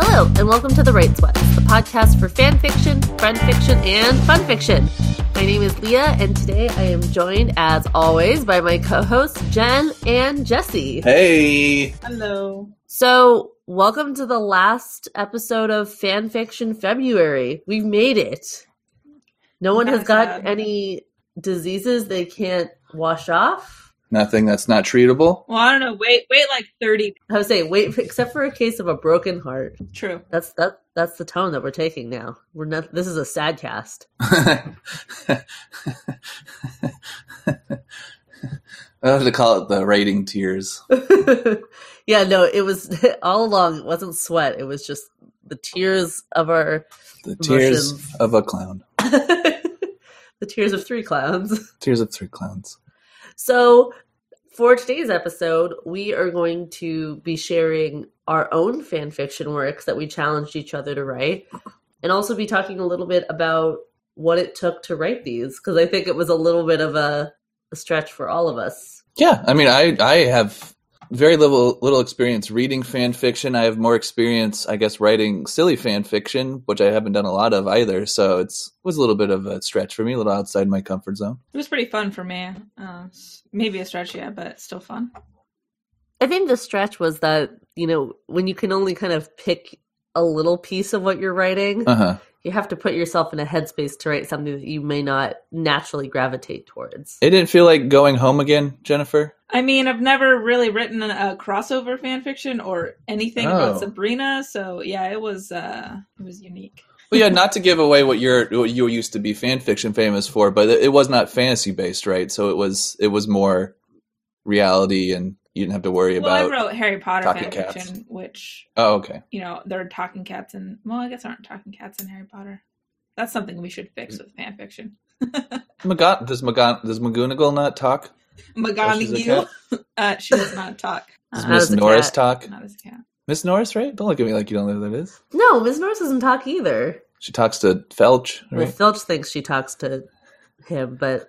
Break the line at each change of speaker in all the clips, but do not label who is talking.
Hello, and welcome to The Right Sweats, the podcast for fan fiction, friend fiction, and fun fiction. My name is Leah, and today I am joined, as always, by my co hosts, Jen and Jesse.
Hey.
Hello.
So, welcome to the last episode of Fan Fiction February. We've made it. No one has
Kinda
got
sad.
any diseases they can't wash off.
Nothing that's not treatable.
Well, I don't know. Wait, wait, like thirty.
I would say, wait, except for a case of a broken heart.
True.
That's that. That's the tone that we're taking now. We're not. This is a sad cast.
I have to call it the rating tears.
yeah, no, it was all along. It wasn't sweat. It was just the tears of our,
The tears of a clown.
The tears of three clowns.
Tears of three clowns.
So, for today's episode, we are going to be sharing our own fan fiction works that we challenged each other to write, and also be talking a little bit about what it took to write these because I think it was a little bit of a, a stretch for all of us.
Yeah, I mean, I I have very little little experience reading fan fiction. I have more experience, I guess, writing silly fan fiction, which I haven't done a lot of either. So it's was a little bit of a stretch for me, a little outside my comfort zone.
It was pretty fun for me. Uh, maybe a stretch, yeah, but still fun.
I think the stretch was that, you know, when you can only kind of pick a little piece of what you're writing,
Uh huh.
You have to put yourself in a headspace to write something that you may not naturally gravitate towards.
It didn't feel like going home again, Jennifer.
I mean, I've never really written a, a crossover fan fiction or anything
Oh.
about Sabrina, so yeah, it was uh, it was unique.
Well, yeah, not to give away what you're what you used to be fan fiction famous for, but it, it was not fantasy based, right? So it was it was more reality, and you didn't have to worry about.
Well, I wrote Harry Potter
talking
fan
cats.
fiction, which
Oh, okay.
you know there are talking cats and well, I guess there aren't talking cats in Harry Potter. That's something we should fix with fan fiction.
Magon- does Magon- does McGonagall not talk? she's a
McGonagall, uh, she does not talk.
Does
Uh,
Miss Norris talk?
not as a cat.
Miss Norris, right? Don't look at me like you don't know who that is.
No, Miss Norris doesn't talk either.
She talks to Filch,
Well,
right?
Filch thinks she talks to him, but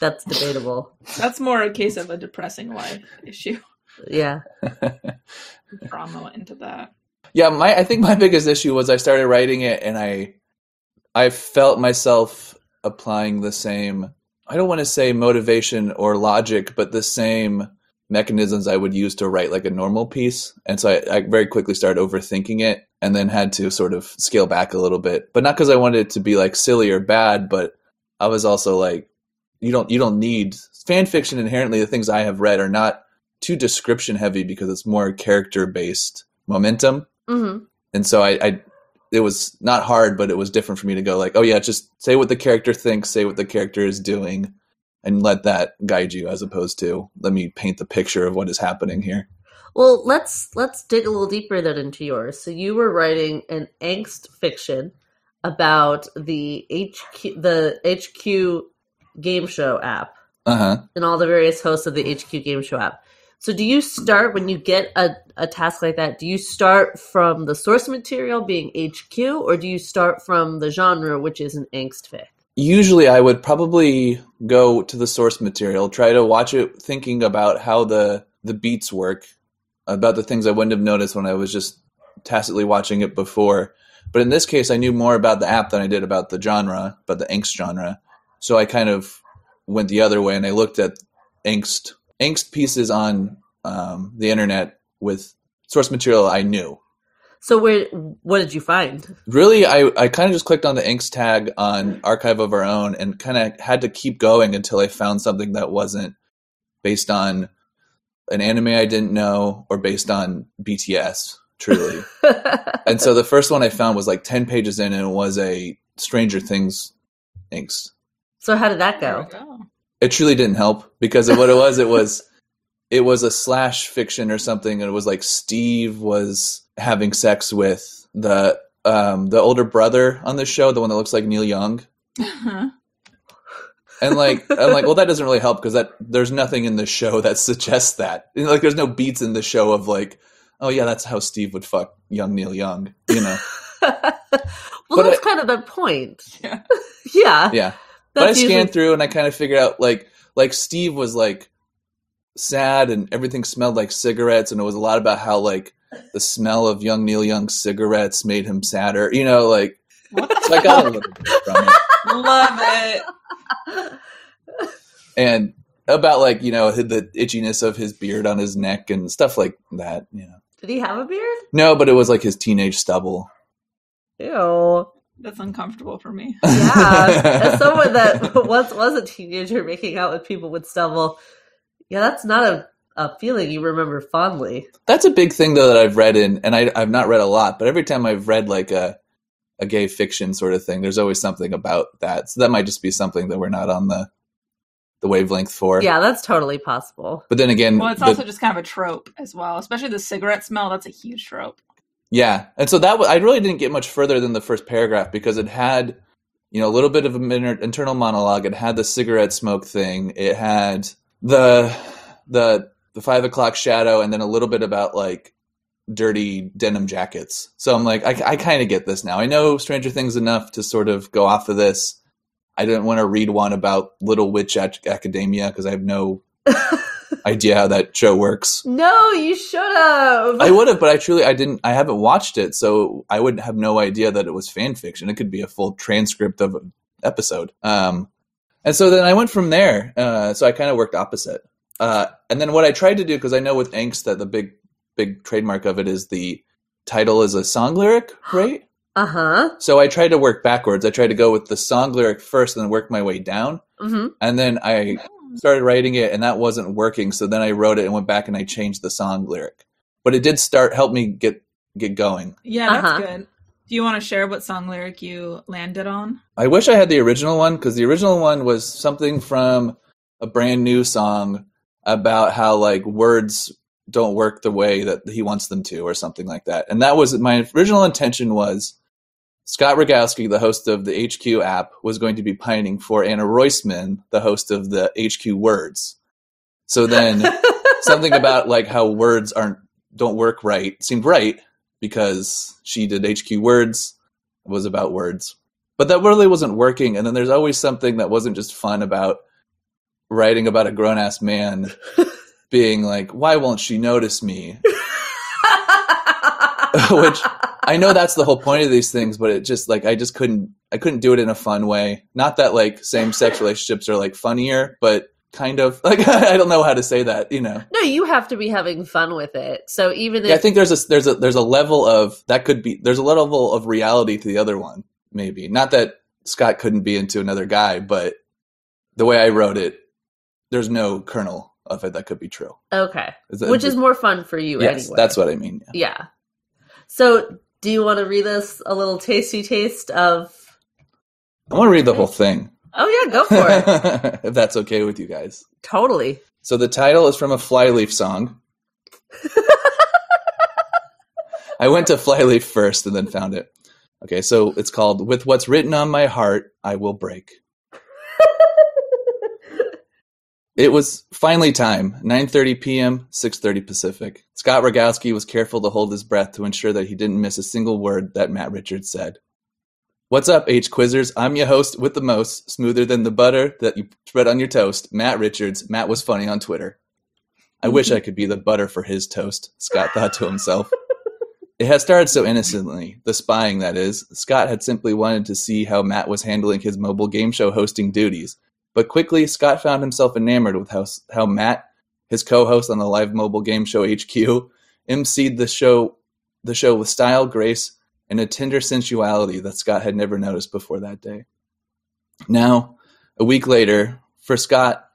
that's debatable.
That's more a case of a depressing life issue.
Yeah.
Drama into that.
yeah, my I think my biggest issue was I started writing it, and I I felt myself applying the same. I don't want to say motivation or logic, but the same mechanisms I would use to write like a normal piece. And so I, I very quickly started overthinking it and then had to sort of scale back a little bit. But not because I wanted it to be like silly or bad, but I was also like, you don't you don't need fan fiction inherently the things I have read are not too description heavy because it's more character based momentum.
hmm
And so I, I it was not hard, but it was different for me to go like, oh yeah, just say what the character thinks, say what the character is doing, and let that guide you, as opposed to let me paint the picture of what is happening here.
Well, let's let's dig a little deeper then into yours. So you were writing an angst fiction about the HQ the HQ game show app
Uh huh.
and all the various hosts of the HQ game show app. So do you start when you get a, a task like that, do you start from the source material being HQ or do you start from the genre which is an angst fic?
Usually, I would probably go to the source material, try to watch it, thinking about how the the beats work, about the things I wouldn't have noticed when I was just tacitly watching it before. But in this case, I knew more about the app than I did about the genre, about the angst genre. So I kind of went the other way, and I looked at angst angst pieces on um, the internet with source material I knew.
So where what did you find?
Really, I, I kind of just clicked on the angst tag on Archive of Our Own and kind of had to keep going until I found something that wasn't based on an anime I didn't know or based on BTS, truly. and so the first one I found was like 10 pages in and it was a Stranger Things angst.
So how did that go?
go.
It truly didn't help because of what it was. It was it was a slash fiction or something, and it was like Steve was having sex with the um, the older brother on the show, the one that looks like Neil Young.
Uh-huh.
And like I'm like, well, that doesn't really help because that there's nothing in the show that suggests that. You know, like, there's no beats in the show of like, oh yeah, that's how Steve would fuck young Neil Young. You know?
well,
But
that's
I-
kind of the point.
Yeah.
yeah.
Yeah. But I scanned
usually-
through and I kind of figured out like like Steve was like sad and everything smelled like cigarettes and it was a lot about how like the smell of young Neil Young cigarettes made him sadder. You know, like so I got a little bit from it.
Love it.
And about like, you know, the itchiness of his beard on his neck and stuff like that, you know.
Did he have a beard?
No, but it was like his teenage stubble.
Ew.
That's uncomfortable for me.
Yeah. As someone that once was a teenager making out with people with stubble, yeah, that's not a, a feeling you remember fondly.
That's a big thing though that I've read in, and I, I've not read a lot, but every time I've read like a a gay fiction sort of thing, there's always something about that. So that might just be something that we're not on the the wavelength for.
Yeah, that's totally possible.
But then again,
Well, it's
the-
also just kind of a trope as well, especially the cigarette smell. That's a huge trope.
Yeah, and so that was, I really didn't get much further than the first paragraph because it had you know a little bit of an inter- internal monologue. It had the cigarette smoke thing. It had the the the five o'clock shadow, and then a little bit about like dirty denim jackets. So I'm like, I, I kind of get this now. I know Stranger Things enough to sort of go off of this. I didn't want to read one about Little Witch Ac- Academia because I have no idea how that show works.
No, you should have.
I would have, but I truly I didn't. I haven't watched it, so I would have no idea that it was fan fiction. It could be a full transcript of an episode. Um, and so then I went from there. Uh, so I kind of worked opposite. Uh, and then what I tried to do, because I know with angst that the big big trademark of it is the title is a song lyric, right?
Uh huh.
So I tried to work backwards. I tried to go with the song lyric first, and then work my way down.
hmm
And then I started writing it and that wasn't working so then i wrote it and went back and i changed the song lyric but it did start help me get get going
Yeah, that's
Uh-huh.
good. Do you want to share what song lyric you landed on?
i wish i had the original one because the original one was something from a brand new song about how like words don't work the way that he wants them to or something like that and that was my original intention was Scott Rogowski, the host of the HQ app, was going to be pining for Anna Roisman, the host of the HQ Words. So then something about like how words aren't don't work right seemed right because she did HQ words it was about words but that really wasn't working and then there's always something that wasn't just fun about writing about a grown-ass man being like why won't she notice me Which- i know that's the whole point of these things but it just like i just couldn't i couldn't do it in a fun way not that like same-sex relationships are like funnier but kind of like i don't know how to say that you know
no, you have to be having fun with it. So even if
Yeah, I think there's a there's a there's a level of that could be there's a level of reality to the other one. Maybe not that Scott couldn't be into another guy, but the way I wrote it, there's no kernel of it that could be true.
okay,
Is that-
which is more fun for you
yes,
anyway.
that's what I mean. yeah.
yeah. So do you want to read us a little tasty taste of?
I want to read the whole thing,
Oh yeah, go for it.
if that's okay with you guys.
totally.
So the title is from a Flyleaf song. I went to Flyleaf first and then found it. Okay, so it's called "With What's Written on My Heart, I Will Break." It was finally time, 9:30 p.m., 6:30 Pacific. Scott Rogowski was careful to hold his breath to ensure that he didn't miss a single word that Matt Richards said. What's up, H Quizzers? I'm your host with the most, smoother than the butter that you spread on your toast, Matt Richards. Matt was funny on Twitter. I mm-hmm. wish I could be the butter for his toast, Scott thought to himself. It had started so innocently, the spying, that is. Scott had simply wanted to see how Matt was handling his mobile game show hosting duties. But quickly, Scott found himself enamored with how, how Matt, his co-host on the live mobile game show HQ, emceed the show, the show with style, grace, and a tender sensuality that Scott had never noticed before that day. Now, a week later, for Scott,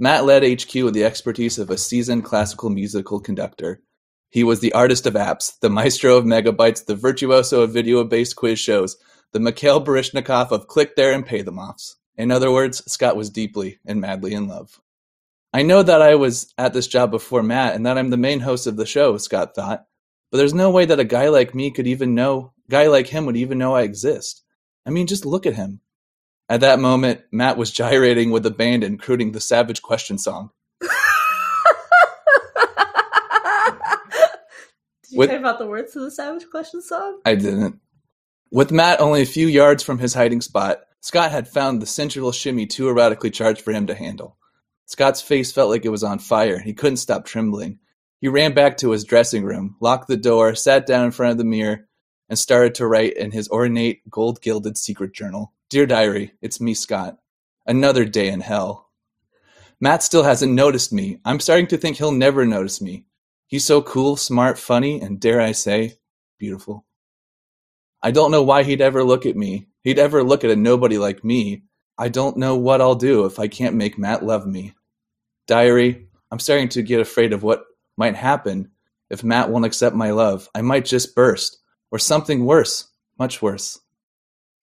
Matt led HQ with the expertise of a seasoned classical musical conductor. He was the artist of apps, the maestro of megabytes, the virtuoso of video-based quiz shows, the Mikhail Baryshnikov of click there and pay them offs. In other words, Scott was deeply and madly in love. I know that I was at this job before Matt and that I'm the main host of the show, Scott thought, but there's no way that a guy like me could even know, guy like him would even know I exist. I mean, just look at him. At that moment, Matt was gyrating with the abandon, crooning the Savage Question song.
Did you
With-
type out the words to the Savage Question song?
I didn't. With Matt only a few yards from his hiding spot, Scott had found the sensual shimmy too erotically charged for him to handle. Scott's face felt like it was on fire. He couldn't stop trembling. He ran back to his dressing room, locked the door, sat down in front of the mirror, and started to write in his ornate, gold gilded secret journal Dear Diary, it's me, Scott. Another day in hell. Matt still hasn't noticed me. I'm starting to think he'll never notice me. He's so cool, smart, funny, and dare I say, beautiful. I don't know why he'd ever look at me. He'd ever look at a nobody like me. I don't know what I'll do if I can't make Matt love me. Diary, I'm starting to get afraid of what might happen if Matt won't accept my love. I might just burst, or something worse, much worse.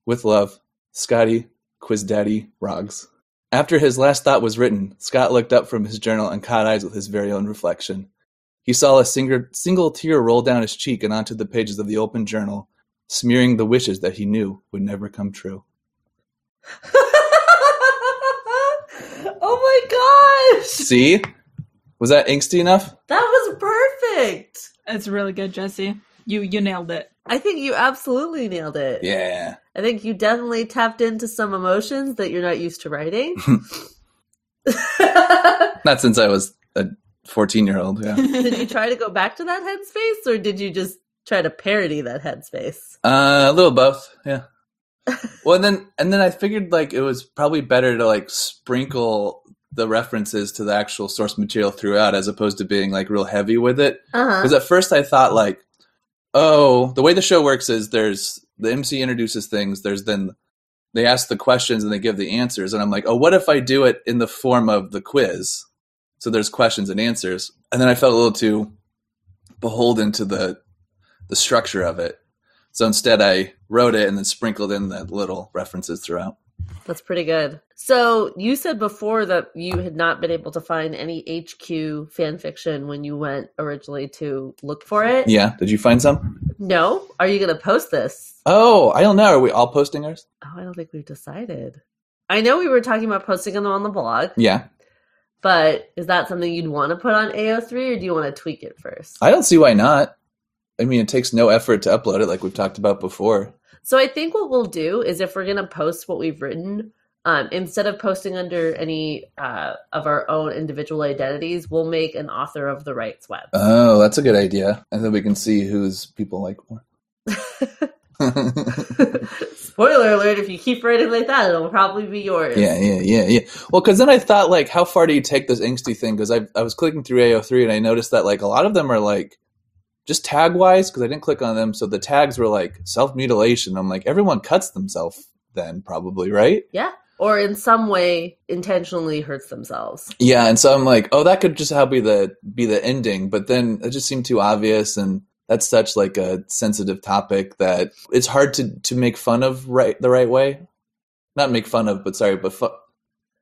With love, Scotty, Quiz Daddy, Roggs. After his last thought was written, Scott looked up from his journal and caught eyes with his very own reflection. He saw a single, single tear roll down his cheek and onto the pages of the open journal, smearing the wishes that he knew would never come true.
oh my gosh!
See? Was that angsty enough?
That was perfect!
That's really good, Jesse. You you nailed it.
I think you absolutely nailed it.
Yeah.
I think you definitely tapped into some emotions that you're not used to writing.
Not since I was a 14 year old, yeah.
did you try to go back to that headspace or did you just try to parody that headspace?
Uh, a little both, yeah. well, and then and then I figured like it was probably better to like sprinkle the references to the actual source material throughout, as opposed to being like real heavy with it.
Uh-huh.
Because at first I thought like, oh, the way the show works is there's the MC introduces things, there's then they ask the questions and they give the answers, and I'm like, oh, what if I do it in the form of the quiz? So there's questions and answers, and then I felt a little too beholden to the the structure of it. So instead, I wrote it and then sprinkled in the little references throughout.
That's pretty good. So you said before that you had not been able to find any HQ fan fiction when you went originally to look for it.
Yeah. Did you find some?
No. Are you going to post this?
Oh, I don't know. Are we all posting ours?
Oh, I don't think we've decided. I know we were talking about posting them on the blog,
Yeah.
but is that something you'd want to put on AO3 or do you want to tweak it first?
I don't see why not. I mean, it takes no effort to upload it, like we've talked about before.
So I think what we'll do is if we're gonna post what we've written, um, instead of posting under any uh, of our own individual identities, we'll make an author of the Right Sweats.
Oh, that's a good idea. And then we can see who's people like more.
Spoiler alert: If you keep writing like that, it'll probably be yours.
Yeah, yeah, yeah, yeah. Well, because then I thought, like, how far do you take this angsty thing? Because I I was clicking through AO3 and I noticed that like a lot of them are like just tag wise because I didn't click on them, so the tags were like self mutilation. I'm like, everyone cuts themselves then, probably, right?
Yeah. Or in some way intentionally hurts themselves.
Yeah, and so I'm like, oh, that could just how be the be the ending, but then it just seemed too obvious, and that's such like a sensitive topic that it's hard to to make fun of right the right way. Not make fun of, but sorry, but fu-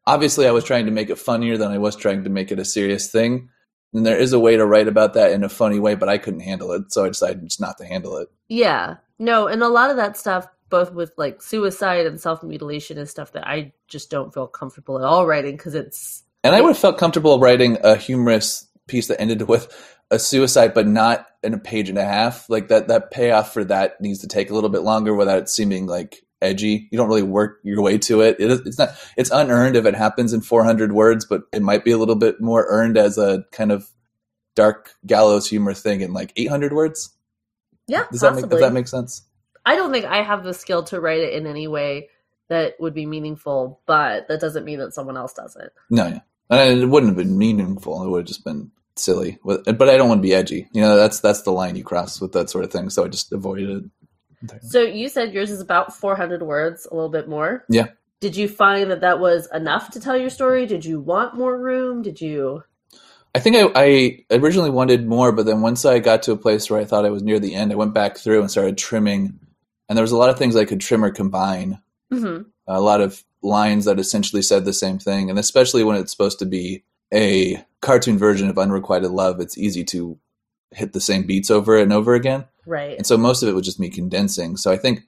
obviously I was trying to make it funnier than I was trying to make it a serious thing. And there is a way to write about that in a funny way, but I couldn't handle it, so I decided just not to handle it.
Yeah. No, and a lot of that stuff, both with like suicide and self mutilation, is stuff that I just don't feel comfortable at all writing because it's
And I would have felt comfortable writing a humorous piece that ended with a suicide, but not in a page and a half. Like that, that payoff for that needs to take a little bit longer without it seeming like edgy. You don't really work your way to it. it is, it's not. It's unearned if it happens in 400 words, but it might be a little bit more earned as a kind of dark gallows humor thing in like 800 words.
yeah,
Does that make Does that make sense?
I don't think I have the skill to write it in any way that would be meaningful, but that doesn't mean that someone else doesn't.
No, yeah. And it wouldn't have been meaningful. It would have just been silly. But I don't want to be edgy. You know, that's that's the line you cross with that sort of thing. So I just avoided it. Entirely.
So you said yours is about 400 words, a little bit more.
Yeah.
Did you find that that was enough to tell your story? Did you want more room? Did you?
I think I, I originally wanted more, but then once I got to a place where I thought I was near the end, I went back through and started trimming. And there was a lot of things I could trim or combine.
hmm
A lot of lines that essentially said the same thing. And especially when it's supposed to be a cartoon version of Unrequited Love, it's easy to hit the same beats over and over again.
Right.
And so most of it was just me condensing. So I think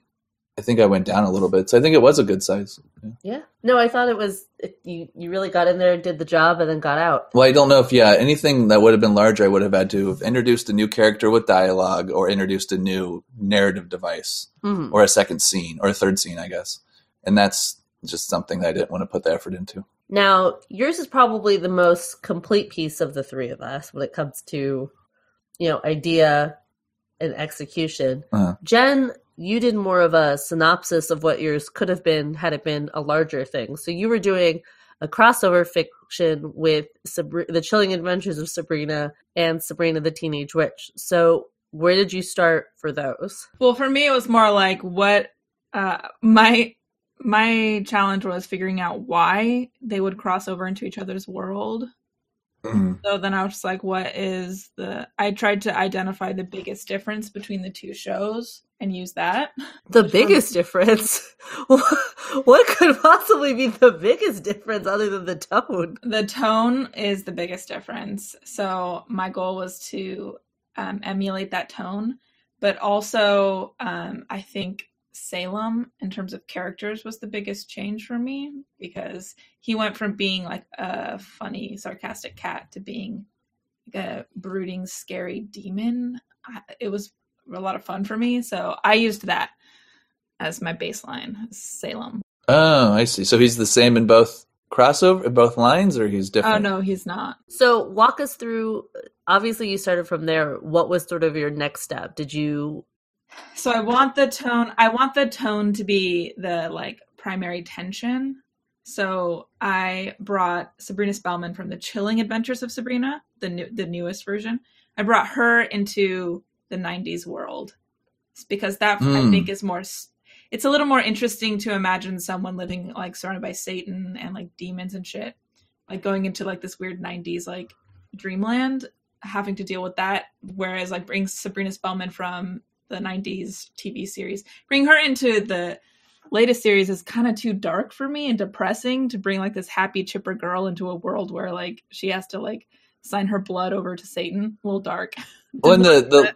I think I went down a little bit. So I think it was a good size. Yeah.
Yeah. No, I thought it was it, you. You really got in there, and did the job, and then got out.
Well, I don't know if yeah, anything that would have been larger, I would have had to have introduced a new character with dialogue, or introduced a new narrative device,
Mhm.
or a second scene, or a third scene, I guess. and that's just something that I didn't want to put the effort into.
Now, yours is probably the most complete piece of the three of us when it comes to, you know, idea and execution.
Uh-huh.
Jen, you did more of a synopsis of what yours could have been had it been a larger thing. So you were doing a crossover fiction with Sabri- the Chilling Adventures of Sabrina and Sabrina the Teenage Witch. So where did you start for those?
Well, for me, it was more like what uh, my my challenge was figuring out why they would cross over into each other's world.
Mhm.
So then I was like, what is the? I tried to identify the biggest difference between the two shows and use that.
The biggest difference? what could possibly be the biggest difference other than the tone?
The tone is the biggest difference. So my goal was to um, emulate that tone, but also um, I think Salem, in terms of characters, was the biggest change for me because he went from being like a funny, sarcastic cat to being like a brooding, scary demon. It was a lot of fun for me, so I used that as my baseline, Salem.
Oh, I see. So he's the same in both crossover, in both lines, or he's
oh,
different?
Oh no, he's not.
So walk us through. Obviously, you started from there. What was sort of your next step? Did you?
So I want the tone. I want the tone to be the like primary tension. So I brought Sabrina Spellman from the Chilling Adventures of Sabrina, the new, the newest version. I brought her into the '90s world It's because that I
Mm.
think is more. It's a little more interesting to imagine someone living like surrounded by Satan and like demons and shit, like going into like this weird '90s like dreamland, having to deal with that. Whereas like bring Sabrina Spellman from the 90s TV series. Bring her into the latest series is kind of too dark for me and depressing to bring like this happy chipper girl into a world where like she has to like sign her blood over to Satan. A little dark.
Well, and the the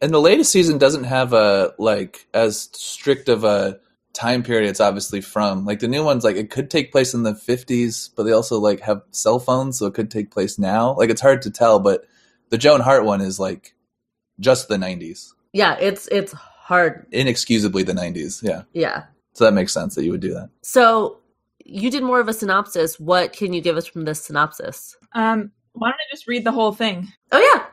and the latest season doesn't have a like as strict of a time period. It's obviously from like the new ones. Like it could take place in the fifties, but they also like have cell phones, so it could take place now. Like it's hard to tell. But the Joan Hart one is like just the nineties,
Yeah, it's it's hard.
inexcusably the nineties. Yeah,
Yeah.
so that makes sense that you would do that.
So you did more of a synopsis. What can you give us from this synopsis?
Um, why don't I just read the whole thing?
Oh yeah,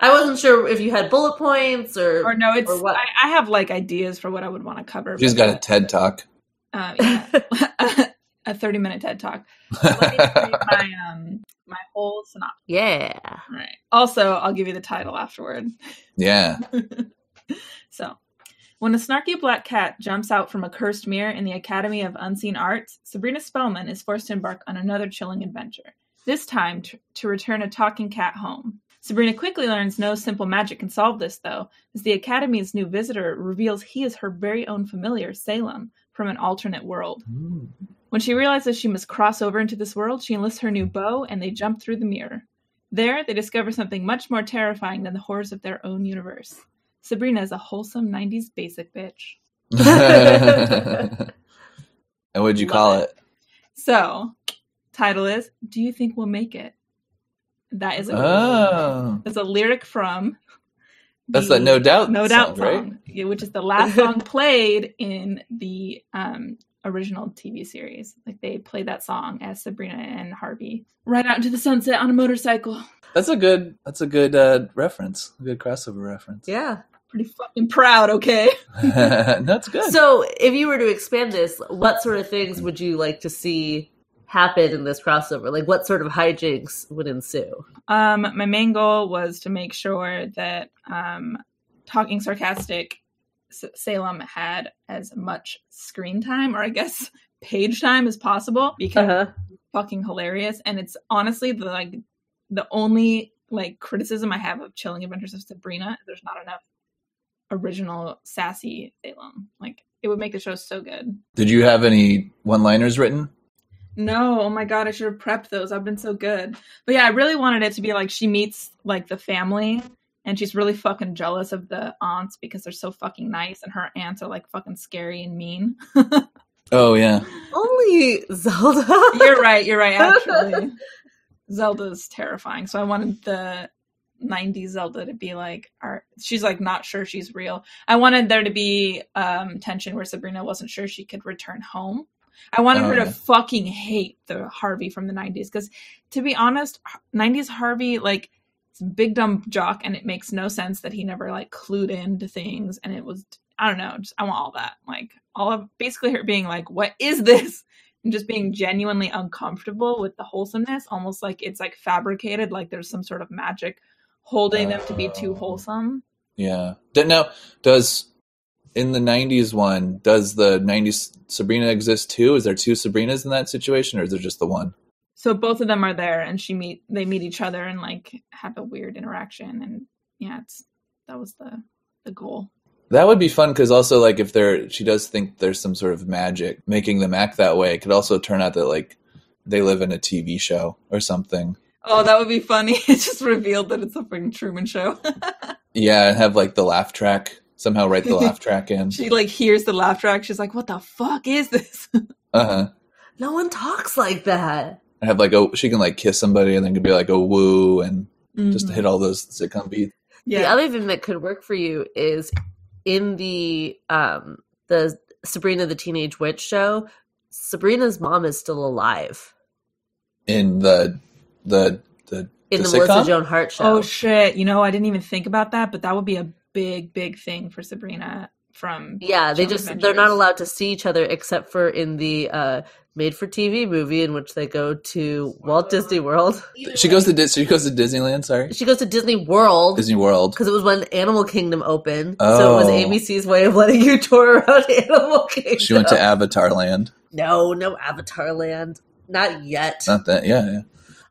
I wasn't sure if you had bullet points or.
Or no, it's
Or what?
I, I have like ideas for what I would want to cover.
She's
but-
got a TED talk.
Uh, yeah. a 30 minute TED talk. Let my um my whole synopsis.
yeah.
All right. Also, I'll give you the title afterward.
yeah,
So, when a snarky black cat jumps out from a cursed mirror in the Academy of Unseen Arts, Sabrina Spellman is forced to embark on another chilling adventure. This time t- to return a talking cat home. Sabrina quickly learns no simple magic can solve this, though, as the Academy's new visitor reveals he is her very own familiar, Salem, from an alternate world. When she realizes she must cross over into this world, she enlists her new beau and they jump through the mirror. There, they discover something much more terrifying than the horrors of their own universe. Sabrina is a wholesome 90s basic bitch.
and what'd you call
Love
it?
So, title is Do You Think We'll Make It? That is a,
Oh,
that's a lyric from
that's
the
that no doubt.
No Doubt
song,
song, yeah, which is the last song played in the um, original TV series. Like they played that song as Sabrina and Harvey ride out into the sunset on a motorcycle.
That's a good. That's a good uh, reference. A good crossover reference.
Yeah.
Pretty fucking proud, okay?
that's good.
So, if you were to expand this, what sort of things would you like to see happen in this crossover? Like, what sort of hijinks would ensue?
Um, my main goal was to make sure that um, talking sarcastic S- Salem had as much screen time, or I guess page time, as possible because
Uh-huh.
fucking hilarious. And it's honestly the like the only like criticism I have of Chilling Adventures of Sabrina. There's not enough original sassy Salem. Like it would make the show so good.
Did you have any one-liners written?
No, oh my god, I should have prepped those. I've been so good. But yeah, I really wanted it to be like she meets like the family and she's really fucking jealous of the aunts because they're so fucking nice and her aunts are like fucking scary and mean.
Oh yeah.
Only Zelda.
you're right, you're right, actually. Zelda's terrifying. So I wanted the 90s Zelda to be like, are, she's like not sure she's real. I wanted there to be um, tension where Sabrina wasn't sure she could return home. I wanted
Oh,
her to
yeah.
fucking hate the Harvey from the 90s because, to be honest, 90s Harvey, like, it's a big dumb jock and it makes no sense that he never like clued into things and it was I don't know, just I want all that. Like all of basically her being like, What is this? And just being genuinely uncomfortable with the wholesomeness, almost like it's like fabricated, like there's some sort of magic holding them to be too
Oh.
wholesome.
Yeah. Now, does in the '90s one does the '90s Sabrina exist too? Is there two Sabrinas in that situation, or is there just the one?
So both of them are there and she meet they meet each other and like have a weird interaction and yeah, it's that was the the goal.
That would be fun because also like if there she does think there's some sort of magic making them act that way, it could also turn out that like they live in a TV show or something.
Oh, that would be funny. It just revealed that it's a fucking Truman show.
Yeah, and have like the laugh track somehow write the laugh track in.
she like hears the laugh track. She's like, "What the fuck is this?"
Uh huh.
No one talks like that.
And have like oh she can like kiss somebody and then could be like a woo and just
Mhm.
hit all those sitcom beats.
yeah.
The other thing that could work for you is in the um the Sabrina the Teenage Witch show, Sabrina's mom is still alive
in the the the
in
The
the, Melissa
sitcom?
Joan Hart show.
oh shit! You know, I didn't even think about that, but that would be a big, big thing for Sabrina from.
yeah, they
Joan
just they're not allowed to see each other except for in the uh made for TV movie in which they go to Walt Disney World.
she goes to Dis- she goes to Disneyland. Sorry,
She goes to Disney World
Disney World.
because it was when Animal Kingdom opened. oh. So it was
Oh.
ABC's way of letting you tour around Animal Kingdom.
She went to Avatar Land.
No, no Avatar Land. Not yet.
Not that. Yeah, yeah.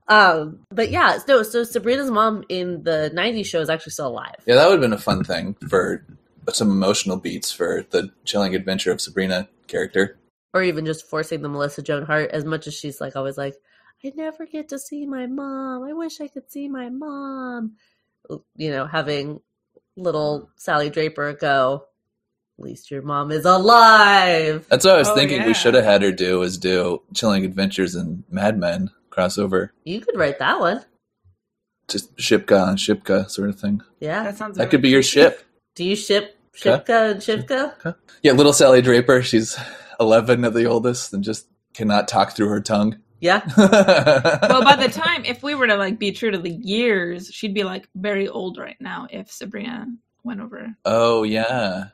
Um, but yeah, no, so Sabrina's mom in the 90s show is actually still alive.
Yeah, that would have been a fun thing for some emotional beats for the chilling adventure of Sabrina character.
Or even just forcing the Melissa Joan Hart as much as she's like always like, I never get to see my mom. I wish I could see my mom. You know, having little Sally Draper go, At least your mom is alive.
That's what I was
Oh,
thinking
yeah.
we should have had her do is do chilling adventures and Mad Men crossover.
You could write that one.
Just Shipka on Shipka sort of thing.
Yeah.
That sounds.
That could be your ship.
Do you ship
Okay.
Shipka and Shipka?
Yeah, little Sally Draper, she's 11 of the oldest and just cannot talk through her tongue.
Yeah.
well, by the time, if we were to like be true to the years, she'd be like very old right now. If Sabrina went over,
oh, yeah.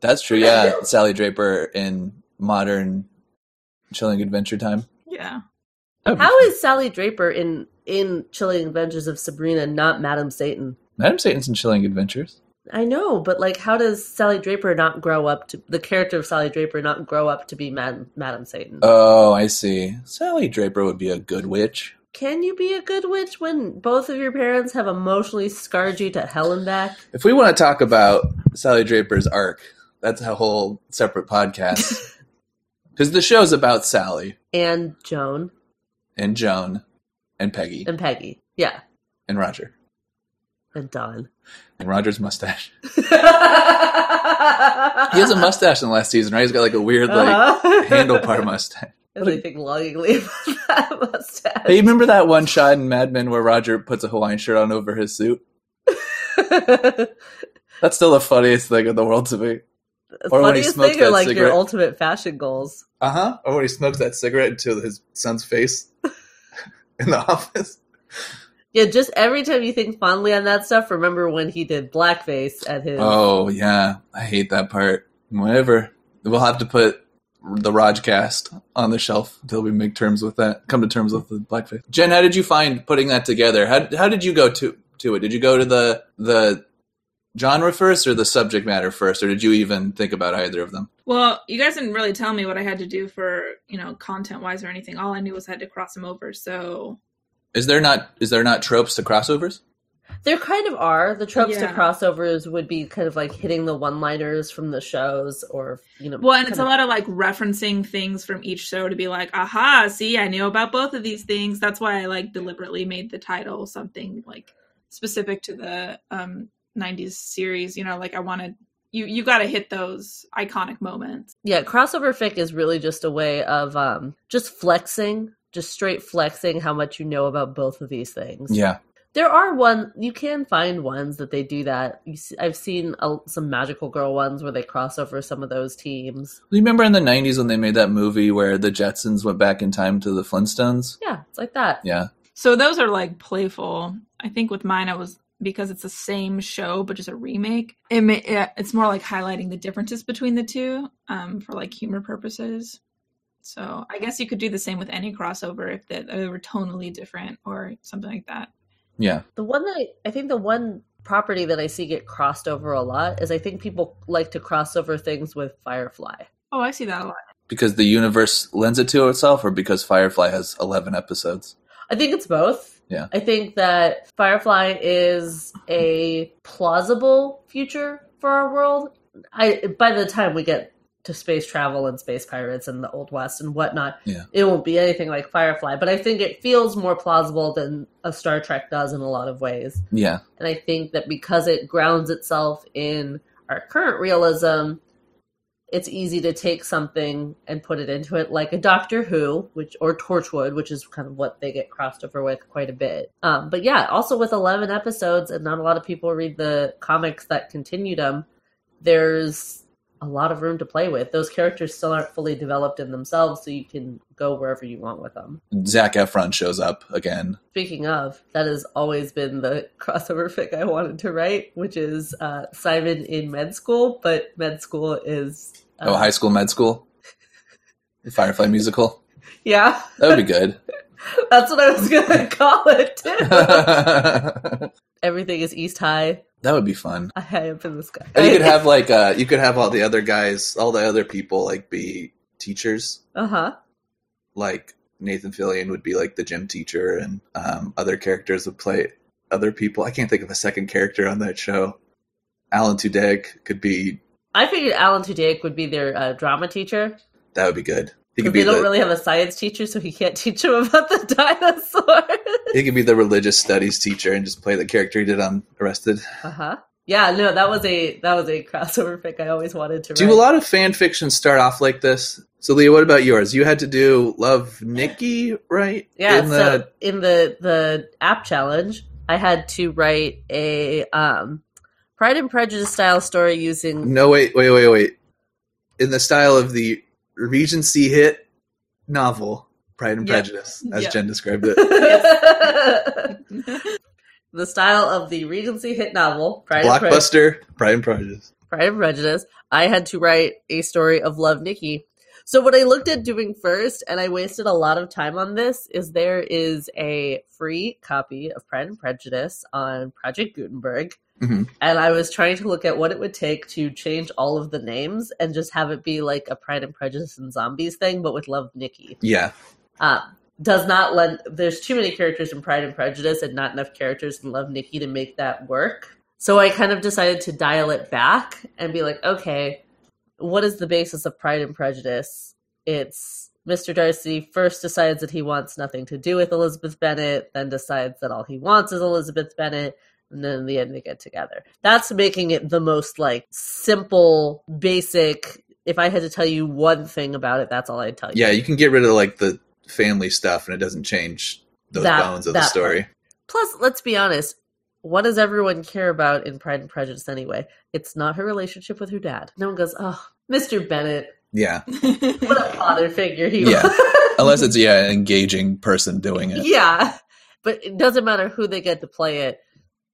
That's true. Yeah, Sally Draper in modern chilling adventure time.
yeah.
That'd be
How
fun.
is Sally Draper in in Chilling Adventures of Sabrina not Madam Satan?
Madam Satan's in chilling adventures?
I know, but like, how does Sally Draper not grow up to the character of Sally Draper not grow up to be Mad, Madam Satan?
Oh, I see. Sally Draper would be a good witch.
Can you be a good witch when both of your parents have emotionally scarred you to hell and back?
If we want to talk about Sally Draper's arc, that's a whole separate podcast. Because the show's about Sally
And Joan
and Joan and Peggy
and Peggy, yeah,
and Roger
and Don.
and Roger's mustache.
he
has a mustache in the last season, right? He's got like a weird like
Uh-huh.
handlebar mustache.
I think longingly about that mustache.
Hey, you remember that one shot in Mad Men where Roger puts a Hawaiian shirt on over his suit? That's still the funniest thing in the world to me. Or when he
Funniest
smokes
thing or
that
like your ultimate fashion goals?
Uh huh. Or when he smokes that cigarette into his son's face in the office.
Yeah, just every time you think fondly on that stuff, remember when he did blackface at his.
Oh yeah, I hate that part. Whatever. We'll have to put the Rajcast on the shelf until we make terms with that. Come to terms with the blackface. Jen, how did you find putting that together? How how did you go to to it? Did you go to the the genre first or the subject matter first, or did you even think about either of them?
Well, you guys didn't really tell me what I had to do for you know content wise or anything. All I knew was I had to cross them over. So
Is there not is there not tropes to crossovers?
There kind of are. The tropes to crossovers would be kind of like hitting the one liners from the shows or, you know.
well, and it's
kind
a lot of like referencing things from each show to be like, aha, see, I knew about both of these things. That's why I like deliberately made the title something like specific to the um 90s series. You know, like I wanted you you got to hit those iconic moments.
Yeah, crossover fic is really just a way of um just flexing, just straight flexing how much you know about both of these things.
Yeah.
There are one you can find ones that they do that. You see, I've seen uh, some magical girl ones where they cross over some of those teams.
You remember in the '90s when they made that movie where the Jetsons went back in time to the Flintstones?
Yeah, it's like that.
Yeah,
So those are like playful. I think with mine, I was because it's the same show but just a remake. It may, it's more like highlighting the differences between the two um, for like humor purposes. So I guess you could do the same with any crossover if they, they were tonally different or something like that.
yeah.
The one that I, I think the one property that I see get crossed over a lot is I think people like to cross over things with Firefly.
Oh, I see that a lot.
Because the universe lends it to itself, or because Firefly has 11 episodes.
I think it's both.
Yeah.
I think that Firefly is a plausible future for our world. I by the time we get to space travel and space pirates and the old west and whatnot,
Yeah.
it won't be anything like Firefly. But I think it feels more plausible than a Star Trek does in a lot of ways.
Yeah,
And I think that because it grounds itself in our current realism, it's easy to take something and put it into it, like a Doctor Who, which or Torchwood, which is kind of what they get crossed over with quite a bit. Um, but yeah, also with eleven episodes, and not a lot of people read the comics that continued them. There's a lot of room to play with. Those characters still aren't fully developed in themselves, so you can go wherever you want with them.
Zac Efron shows up again.
Speaking of, that has always been the crossover fic I wanted to write, which is uh, Simon in med school, but med school is. Uh,
Oh, High School Med School, the Firefly musical.
Yeah,
That would be good.
that's what I was going to call it, too. Everything is East High,
would be fun.
high up in the sky.
And you could have like uh you could have all the other guys, all the other people like be teachers.
Uh huh.
Like Nathan Fillion would be like the gym teacher, and um, other characters would play other people. I can't think of a second character on that show. Alan Tudyk could be.
I figured Alan Tudyk would be their uh, drama teacher.
That would be good. He
Because they don't
the
really have a science teacher, so he can't teach them about the dinosaurs.
he could be the religious studies teacher and just play the character he did on Arrested.
uh huh. Yeah, no, that was a that was a crossover fic I always wanted to
Do
write.
a lot of fan fiction start off like this? So, Leah, what about yours? You had to do Love Nikki, right?
Yeah,
In
so
the,
in the the app challenge, I had to write a um, Pride and Prejudice style story using
no, wait, wait, wait, wait. In the style of the Regency hit novel, Pride and
Yeah.
Prejudice, as
Yeah.
Jen described it.
the style of the Regency hit novel Pride and, Pre-
Blockbuster, Pride and Prejudice.
Pride and Prejudice. I had to write a story of Love Nikki. So what I looked at doing first, and I wasted a lot of time on this, is there is a free copy of Pride and Prejudice on Project Gutenberg.
Mhm.
And I was trying to look at what it would take to change all of the names and just have it be like a Pride and Prejudice and Zombies thing, but with Love Nikki.
Yeah,
Um, does not lend. There's too many characters in Pride and Prejudice, and not enough characters in Love Nikki to make that work. So I kind of decided to dial it back and be like, okay, what is the basis of Pride and Prejudice? It's Mr. Darcy first decides that he wants nothing to do with Elizabeth Bennet, then decides that all he wants is Elizabeth Bennet, and then in the end they get together. That's making it the most like simple, basic. If I had to tell you one thing about it, that's all I'd tell you.
yeah. You can get rid of like the family stuff, and it doesn't change those
That-
bones of the story.
Plus, let's be honest. What does everyone care about in Pride and Prejudice anyway? It's not her relationship with her dad. No one goes, "Oh, Mr. Bennet,
Yeah,
what a father figure he
Yeah.
was."
unless it's yeah, an engaging person doing it.
yeah, but it doesn't matter who they get to play it.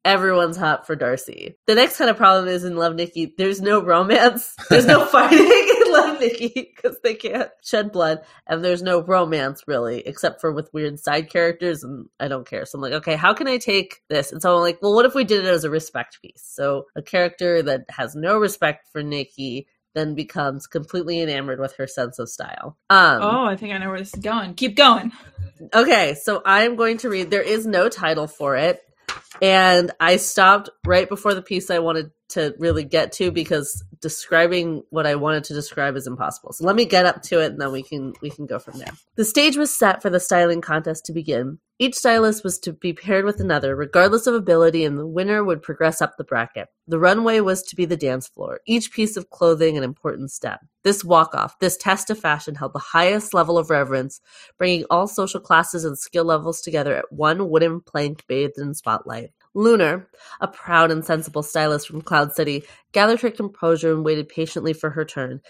Everyone's hot for Darcy. The next kind of problem is in Love Nikki. There's no romance. There's no fighting in Love Nikki because they can't shed blood, and there's no romance really, except for with weird side characters. And I don't care. So I'm like, okay, how can I take this? And so I'm like, well, what if we did it as a respect piece? So a character that has no respect for Nikki then becomes completely enamored with her sense of style. Um,
oh, I think I know where this is going. Keep going.
Okay, so I am going to read. There is no title for it. And I stopped right before the piece I wanted to really get to because describing what I wanted to describe is impossible. So let me get up to it and then we can we can go from there. The stage was set for the styling contest to begin. Each stylist was to be paired with another, regardless of ability, and the winner would progress up the bracket. The runway was to be the dance floor, each piece of clothing an important step. This walk off, this test of fashion held the highest level of reverence, bringing all social classes and skill levels together at one wooden plank bathed in spotlight. Lunar, a proud and sensible stylist from Cloud City, gathered her composure and waited patiently for her turn.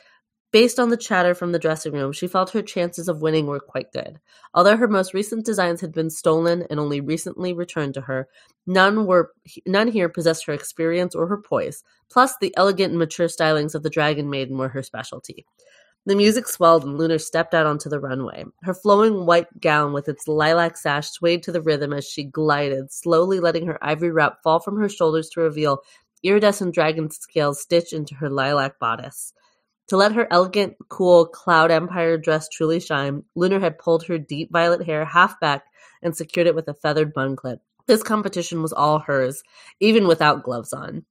Based on the chatter from the dressing room, she felt her chances of winning were quite good. Although her most recent designs had been stolen and only recently returned to her, none were none here possessed her experience or her poise. Plus, the elegant and mature stylings of the Dragon Maiden were her specialty. The music swelled and Lunar stepped out onto the runway. Her flowing white gown with its lilac sash swayed to the rhythm as she glided, slowly letting her ivory wrap fall from her shoulders to reveal iridescent dragon scales stitched into her lilac bodice. To let her elegant, cool Cloud Empire dress truly shine, Lunar had pulled her deep violet hair half back and secured it with a feathered bun clip. This competition was all hers, even without gloves on.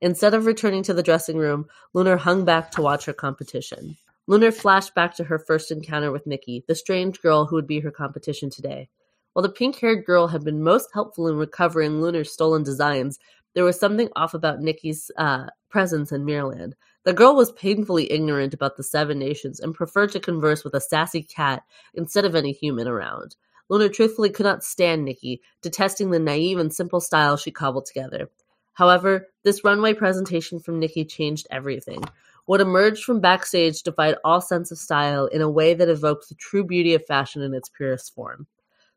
Instead of returning to the dressing room, Lunar hung back to watch her competition. Lunar flashed back to her first encounter with Nikki, the strange girl who would be her competition today. While the pink haired girl had been most helpful in recovering Lunar's stolen designs, there was something off about Nikki's uh, presence in Miraland. The girl was painfully ignorant about the Seven Nations and preferred to converse with a sassy cat instead of any human around. Lunar truthfully could not stand Nikki, detesting the naive and simple style she cobbled together. However, this runway presentation from Nikki changed everything. What emerged from backstage defied all sense of style in a way that evoked the true beauty of fashion in its purest form.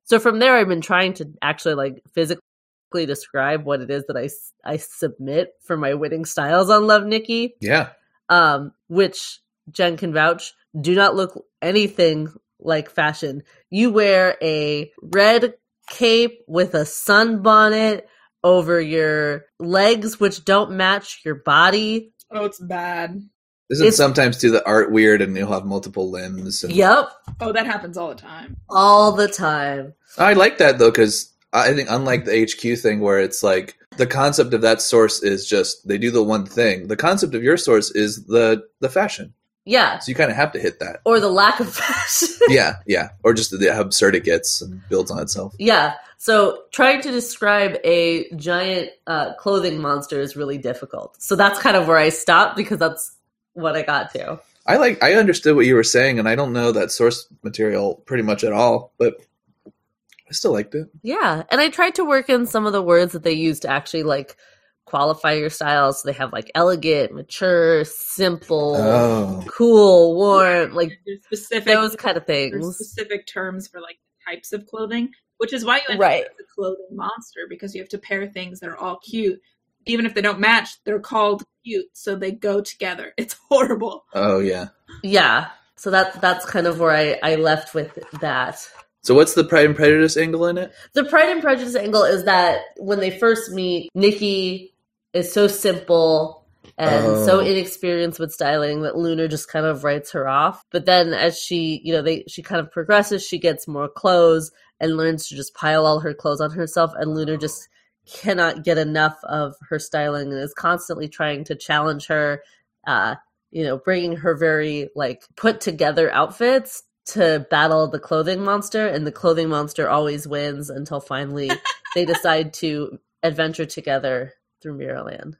So from there, I've been trying to actually like physically describe what it is that I, I submit for my winning styles on Love Nikki.
Yeah.
Um, which Jen can vouch do not look anything like fashion. You wear a red cape with a sunbonnet over your legs, which don't match your body.
Oh, it's bad.
Isn't
It's-
sometimes do the art weird and you'll have multiple limbs? And...
Yep,
Oh, that happens all the time.
all the time.
I like that though because I think unlike the HQ thing where it's like the concept of that source is just they do the one thing. The concept of your source is the the fashion.
Yeah,
So you kind of have to hit that.
or the lack of fashion.
yeah, yeah, or just the, how absurd it gets and builds on itself.
yeah. So trying to describe a giant uh, clothing monster is really difficult. So that's kind of where I stopped because that's what I got to.
I like I understood what you were saying, and I don't know that source material pretty much at all, but I still liked it.
Yeah, and I tried to work in some of the words that they use to actually like qualify your styles. So they have like elegant, mature, simple,
Oh,
cool, warm, like
There's specific
those kind of things.
specific terms for like types of clothing, which is why you end
Right.
up with a clothing monster because you have to pair things that are all cute. Even if they don't match, they're called cute, so they go together. It's horrible.
oh yeah.
Yeah. So that's that's kind of where I, I left with that.
So what's the Pride and Prejudice angle in it?
The Pride and Prejudice angle is that when they first meet, Nikki is so simple and
Oh.
so inexperienced with styling that Lunar just kind of writes her off. But then as she, you know, they she kind of progresses, she gets more clothes and learns to just pile all her clothes on herself and Lunar just cannot get enough of her styling and is constantly trying to challenge her uh you know, bringing her very like put together outfits to battle the clothing monster, and the clothing monster always wins until finally they decide to adventure together through Miraland.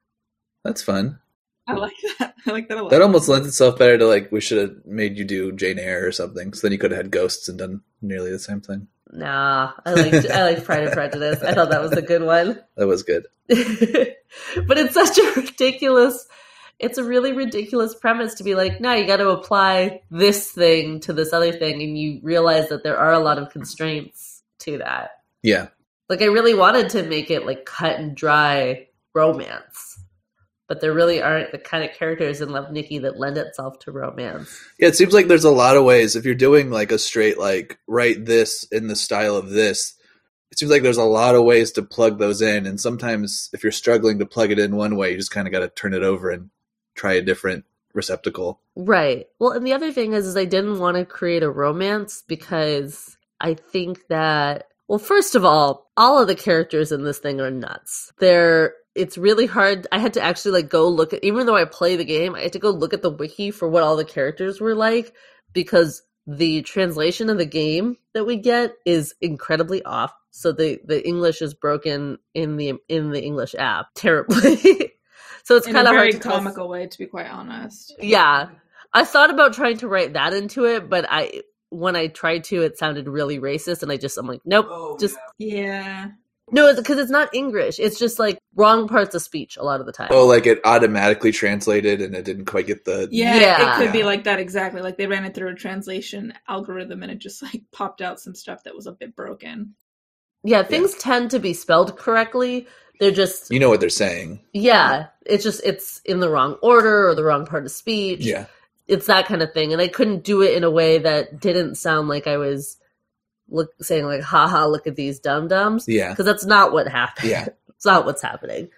That's fun.
I like that. I like that a lot.
That almost lends itself better to like we should have made you do Jane Eyre or something. So then you could have had ghosts and done nearly the same thing.
Nah, I like I like Pride and Prejudice. I thought that was a good one.
That was good.
but it's such a ridiculous it's a really ridiculous premise to be like, no, you got to apply this thing to this other thing, and you realize that there are a lot of constraints to that.
Yeah.
Like, I really wanted to make it like cut and dry romance, but there really aren't the kind of characters in Love Nikki that lend itself to romance.
Yeah, it seems like there's a lot of ways if you're doing like a straight like write this in the style of this. It seems like there's a lot of ways to plug those in, and sometimes if you're struggling to plug it in one way, you just kind of got to turn it over and try a different receptacle.
Right. Well, and the other thing is, is I didn't want to create a romance because I think that, well, first of all, all of the characters in this thing are nuts. They're it's really hard. I had to actually like go look at even though I play the game, I had to go look at the wiki for what all the characters were like because the translation of the game that we get is incredibly off. So the the English is broken in the in the English app terribly. so it's
in
kind of
very
hard to tell-
comical way, to be quite honest.
Yeah. I thought about trying to write that into it, but I when I tried to, it sounded really racist, and I just I'm like, nope,
Oh,
just
Yeah.
No, because it's not English. It's just like wrong parts of speech a lot of the time.
Oh, like it automatically translated and it didn't quite get the.
Yeah,
Yeah.
it could be like that exactly. Like they ran it through a translation algorithm and it just like popped out some stuff that was a bit broken.
yeah, things tend to be spelled correctly. They're just
You know what they're saying.
yeah, it's just it's in the wrong order or the wrong part of speech.
Yeah.
it's that kind of thing, and I couldn't do it in a way that didn't sound like I was look saying like, "haha, look at these dum dums,"
Yeah.
because that's not what happened.
Yeah.
it's not what's happening.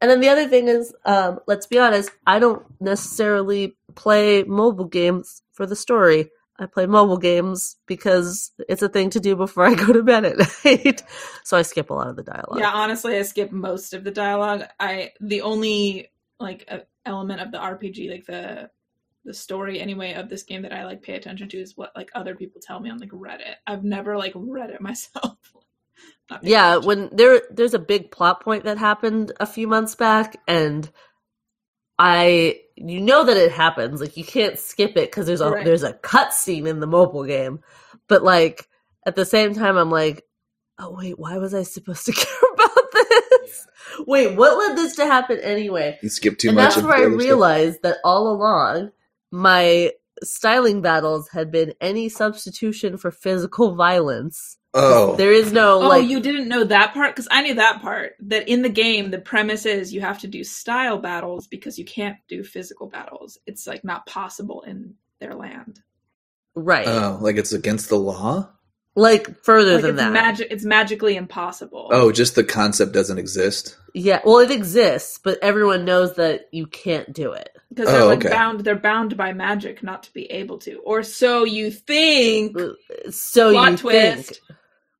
And then the other thing is, um, let's be honest, I don't necessarily play mobile games for the story. I play mobile games because it's a thing to do before I go to bed at night. so I skip a lot of the dialogue.
Yeah, honestly, I skip most of the dialogue. I the only like uh, element of the RPG, like the the story anyway of this game that I like pay attention to is what like other people tell me on like Reddit. I've never like read it myself.
Yeah,
attention.
when there there's a big plot point that happened a few months back and I you know that it happens like you can't skip it cuz there's a
Right.
there's a cut scene in the mobile game but like at the same time I'm like oh wait why was I supposed to care about this wait what led this to happen anyway
You skip too
and
much.
that's
of
where I
other stuff.
realized that all along my styling battles had been any substitution for physical violence
Oh.
there is no
Oh,
like
you didn't know that part? Because I knew that part. That in the game, the premise is you have to do style battles because you can't do physical battles. It's like not possible in their land.
right
Oh, like it's against the law?
like further
Like
than
it's
that.
magic. It's magically impossible.
Oh, just the concept doesn't exist.
yeah, well, it exists, but everyone knows that you can't do it.
Because they're
Oh,
like
okay.
bound. They're bound by magic not to be able to, or so you think.
So
Plot
you
twist.
think,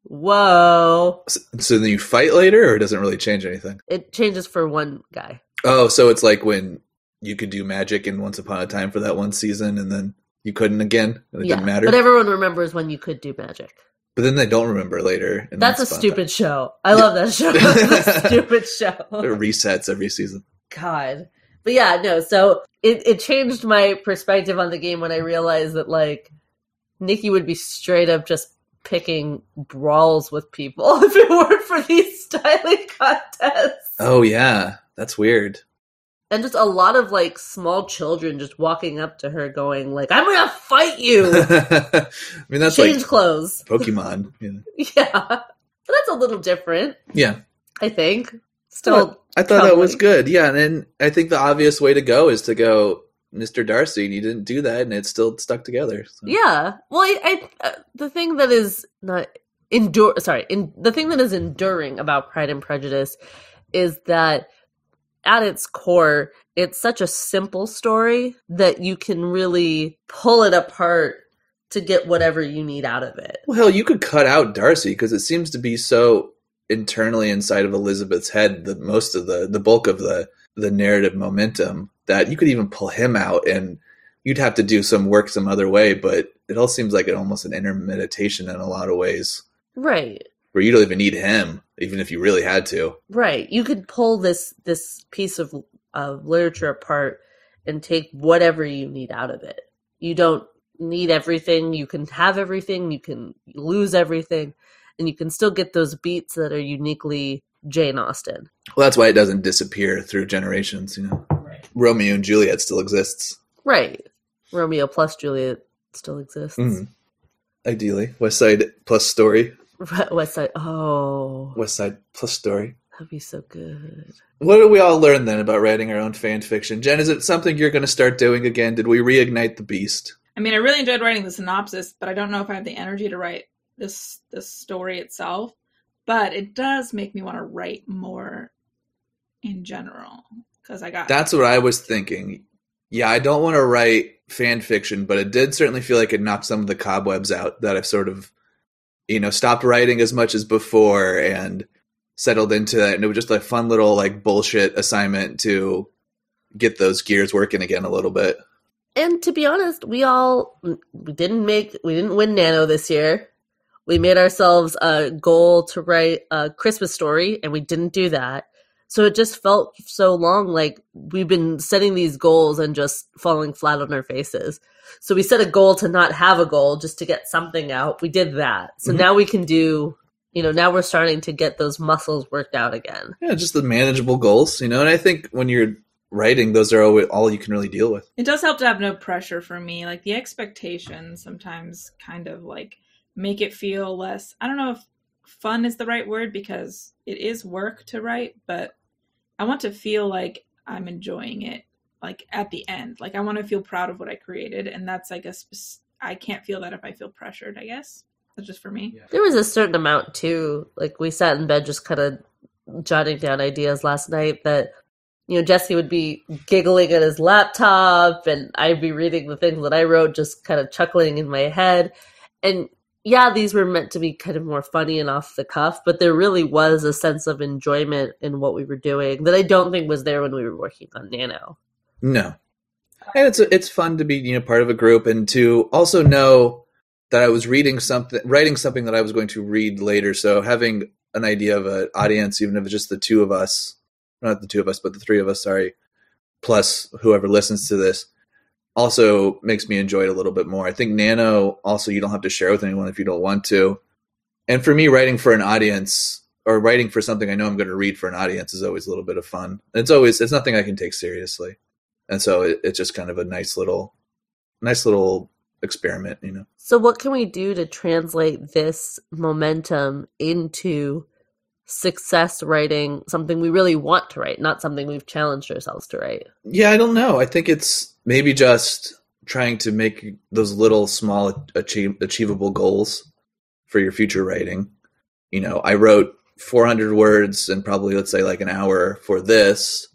whoa,
So, so then you fight later, or it doesn't really change anything?
it changes for one guy.
Oh, so it's like when you could do magic in Once Upon a Time for that one season, and then you couldn't again, and it
yeah,
didn't matter.
but everyone remembers when you could do magic.
But then they don't remember later. and
That's a
Once Upon
stupid show. I love that show. That's a stupid show.
It resets every season.
God. But yeah, no, so it, it changed my perspective on the game when I realized that like Nikki would be straight up just picking brawls with people if it weren't for these styling contests.
Oh yeah, that's weird.
And just a lot of like small children just walking up to her going like, I'm gonna fight you.
I mean, that's
Change
like
clothes.
Pokemon. Yeah.
Yeah. But that's a little different,
yeah.
I think. Still
I thought that was good. Yeah, and then I think the obvious way to go is to go Mr. Darcy, and you didn't do that, and it's still stuck together. so.
Yeah. Well, I, I uh, the thing that is not endure sorry, in the thing that is enduring about Pride and Prejudice is that at its core, it's such a simple story that you can really pull it apart to get whatever you need out of it.
Well, hell, you could cut out Darcy because it seems to be so internally inside of Elizabeth's head the most of the the bulk of the the narrative momentum that you could even pull him out and you'd have to do some work some other way. But it all seems like it almost an inner meditation in a lot of ways
Right.
where you don't even need him, even if you really had to.
Right. You could pull this this piece of of literature apart and take whatever you need out of it. You don't need everything. You can have everything. You can lose everything, and you can still get those beats that are uniquely Jane Austen.
Well, that's why it doesn't disappear through generations. You know,
Right.
Romeo and Juliet still exists.
Right. Romeo plus Juliet still exists.
Mhm. Ideally, West Side plus story.
West Side. Oh,
West Side plus story.
that'd be so good.
What did we all learn then about writing our own fan fiction? Jen, is it something you're going to start doing again? Did we reignite the beast?
I mean, I really enjoyed writing the synopsis, but I don't know if I have the energy to write this this story itself. But it does make me want to write more in general because I got
That's what I was thinking. Yeah, I don't want to write fan fiction, but it did certainly feel like it knocked some of the cobwebs out that I've sort of, you know, stopped writing as much as before and settled into it and it was just a fun little like bullshit assignment to get those gears working again a little bit.
And to be honest, we all we didn't make we didn't win Nano this year. We made ourselves a goal to write a Christmas story, and we didn't do that. So it just felt so long like we've been setting these goals and just falling flat on our faces. So we set a goal to not have a goal, just to get something out. We did that. So
Mhm.
now we can do, you know, now we're starting to get those muscles worked out again.
Yeah, just the manageable goals, you know. And I think when you're writing, those are always, all you can really deal with.
It does help to have no pressure for me. Like the expectations sometimes kind of like make it feel less. I don't know if fun is the right word because it is work to write, but I want to feel like I'm enjoying it like at the end. Like I want to feel proud of what I created and that's like a spec- I can't feel that if I feel pressured, I guess. That's just for me.
There was a certain amount too. Like we sat in bed just kind of jotting down ideas last night that you know Jesse would be giggling at his laptop and I'd be reading the things that I wrote just kind of chuckling in my head. And yeah, these were meant to be kind of more funny and off the cuff, but there really was a sense of enjoyment in what we were doing that I don't think was there when we were working on Nano.
No, and it's it's fun to be you know part of a group and to also know that I was reading something, writing something that I was going to read later. So having an idea of an audience, even if it's just the two of us, not the two of us, but the three of us, sorry, plus whoever listens to this, also makes me enjoy it a little bit more. I think Nano also you don't have to share with anyone if you don't want to. And for me, writing for an audience or writing for something I know I'm going to read for an audience is always a little bit of fun. It's always it's nothing I can take seriously, and so it, it's just kind of a nice little, nice little experiment, you know.
So, what can we do to translate this momentum into success writing something we really want to write, not something we've challenged ourselves to write?
Yeah, I don't know. I think it's maybe just trying to make those little small achieve, achievable goals for your future writing. You know, I wrote 400 words and probably let's say like an hour for this.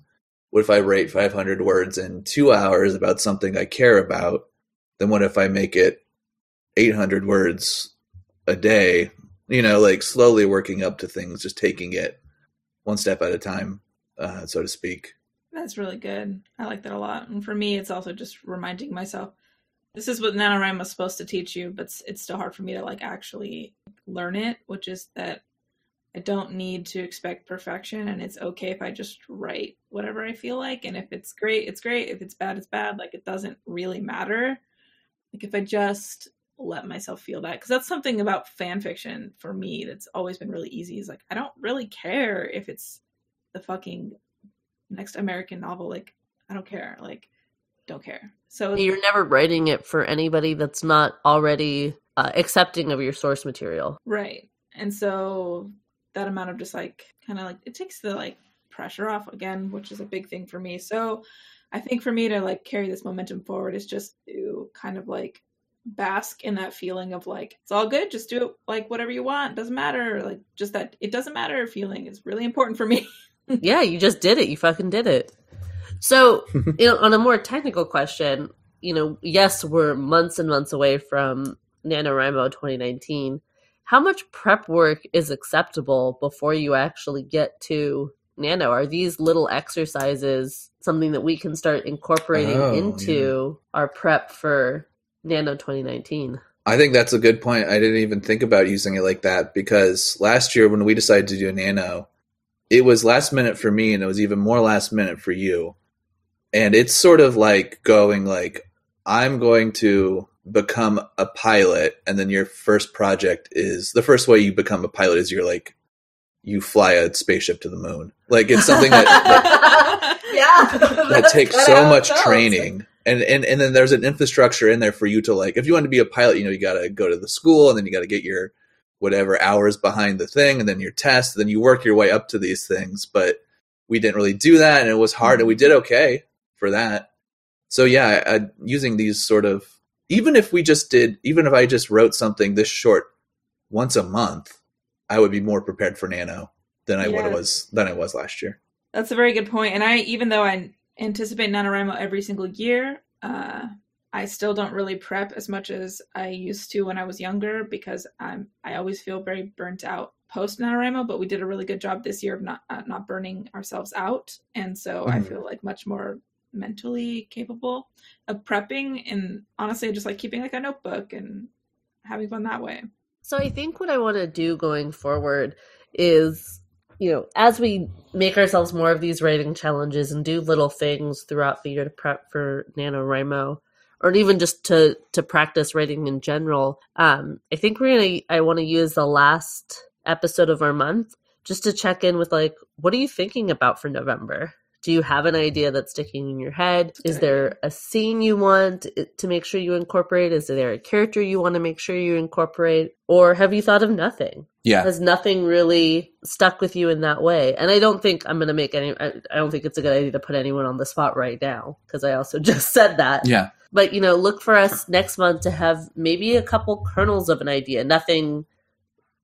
What if I write 500 words in 2 hours about something I care about? Then what if I make it 800 words a day? You know, like slowly working up to things, just taking it one step at a time, uh, so to speak.
That's really good. I like that a lot. And for me, it's also just reminding myself this is what NaNoWriMo is supposed to teach you, but it's, it's still hard for me to like actually learn it, which is that I don't need to expect perfection and it's okay if I just write whatever I feel like. And if it's great, it's great. If it's bad, it's bad. Like it doesn't really matter. Like if I just let myself feel that, because that's something about fan fiction for me that's always been really easy is like, I don't really care if it's the fucking next American novel. Like, I don't care. Like, don't care. So
You're never writing it for anybody that's not already uh, accepting of your source material.
right, and so that amount of just like kind of like it takes the like pressure off again, which is a big thing for me. So I think for me to like carry this momentum forward is just to kind of like bask in that feeling of like it's all good, just do it like whatever you want, doesn't matter. Like just that it doesn't matter feeling is really important for me.
yeah, you just did it. You fucking did it. So, you know, on a more technical question, you know, yes, we're months and months away from NaNoWriMo 2019. How much prep work is acceptable before you actually get to Nano? Are these little exercises something that we can start incorporating
Oh,
into our prep for Nano 2019?
I think that's a good point. I didn't even think about using it like that because last year when we decided to do a nano, it was last minute for me and it was even more last minute for you. And it's sort of like going like I'm going to become a pilot and then your first project is the first way you become a pilot is you're like you fly a spaceship to the moon. Like it's something that, that
yeah,
that takes so much training and, and and then there's an infrastructure in there for you to like if you want to be a pilot you know you got to go to the school and then you got to get your whatever hours behind the thing and then your test then you work your way up to these things but we didn't really do that and it was hard and we did okay for that so yeah I, I, using these sort of even if we just did even if i just wrote something this short once a month i would be more prepared for nano than i would
Yeah.
was than i was last year
That's a very good. And I, even though I anticipate NaNoWriMo every single year, uh, I still don't really prep as much as I used to when I was younger because I'm I always feel very burnt out post NaNoWriMo, but we did a really good job this year of not uh, not burning ourselves out, and so I
Mhm.
feel like much more mentally capable of prepping and honestly just like keeping like a notebook and having fun that way.
So I think what I want to do going forward is, you know, as we make ourselves more of these writing challenges and do little things throughout the year to prep for NaNoWriMo, or even just to to practice writing in general, um, I think we're gonna. I want to use the last episode of our month just to check in with like, what are you thinking about for November? Do you have an idea that's sticking in your head? Is there a scene you want to make sure you incorporate? Is there a character you want to make sure you incorporate? Or have you thought of nothing?
Yeah.
Has nothing really stuck with you in that way? And I don't think I'm going to make any, I, I don't think it's a good idea to put anyone on the spot right now because I also just said that.
Yeah.
But, you know, look for us next month to have maybe a couple kernels of an idea, nothing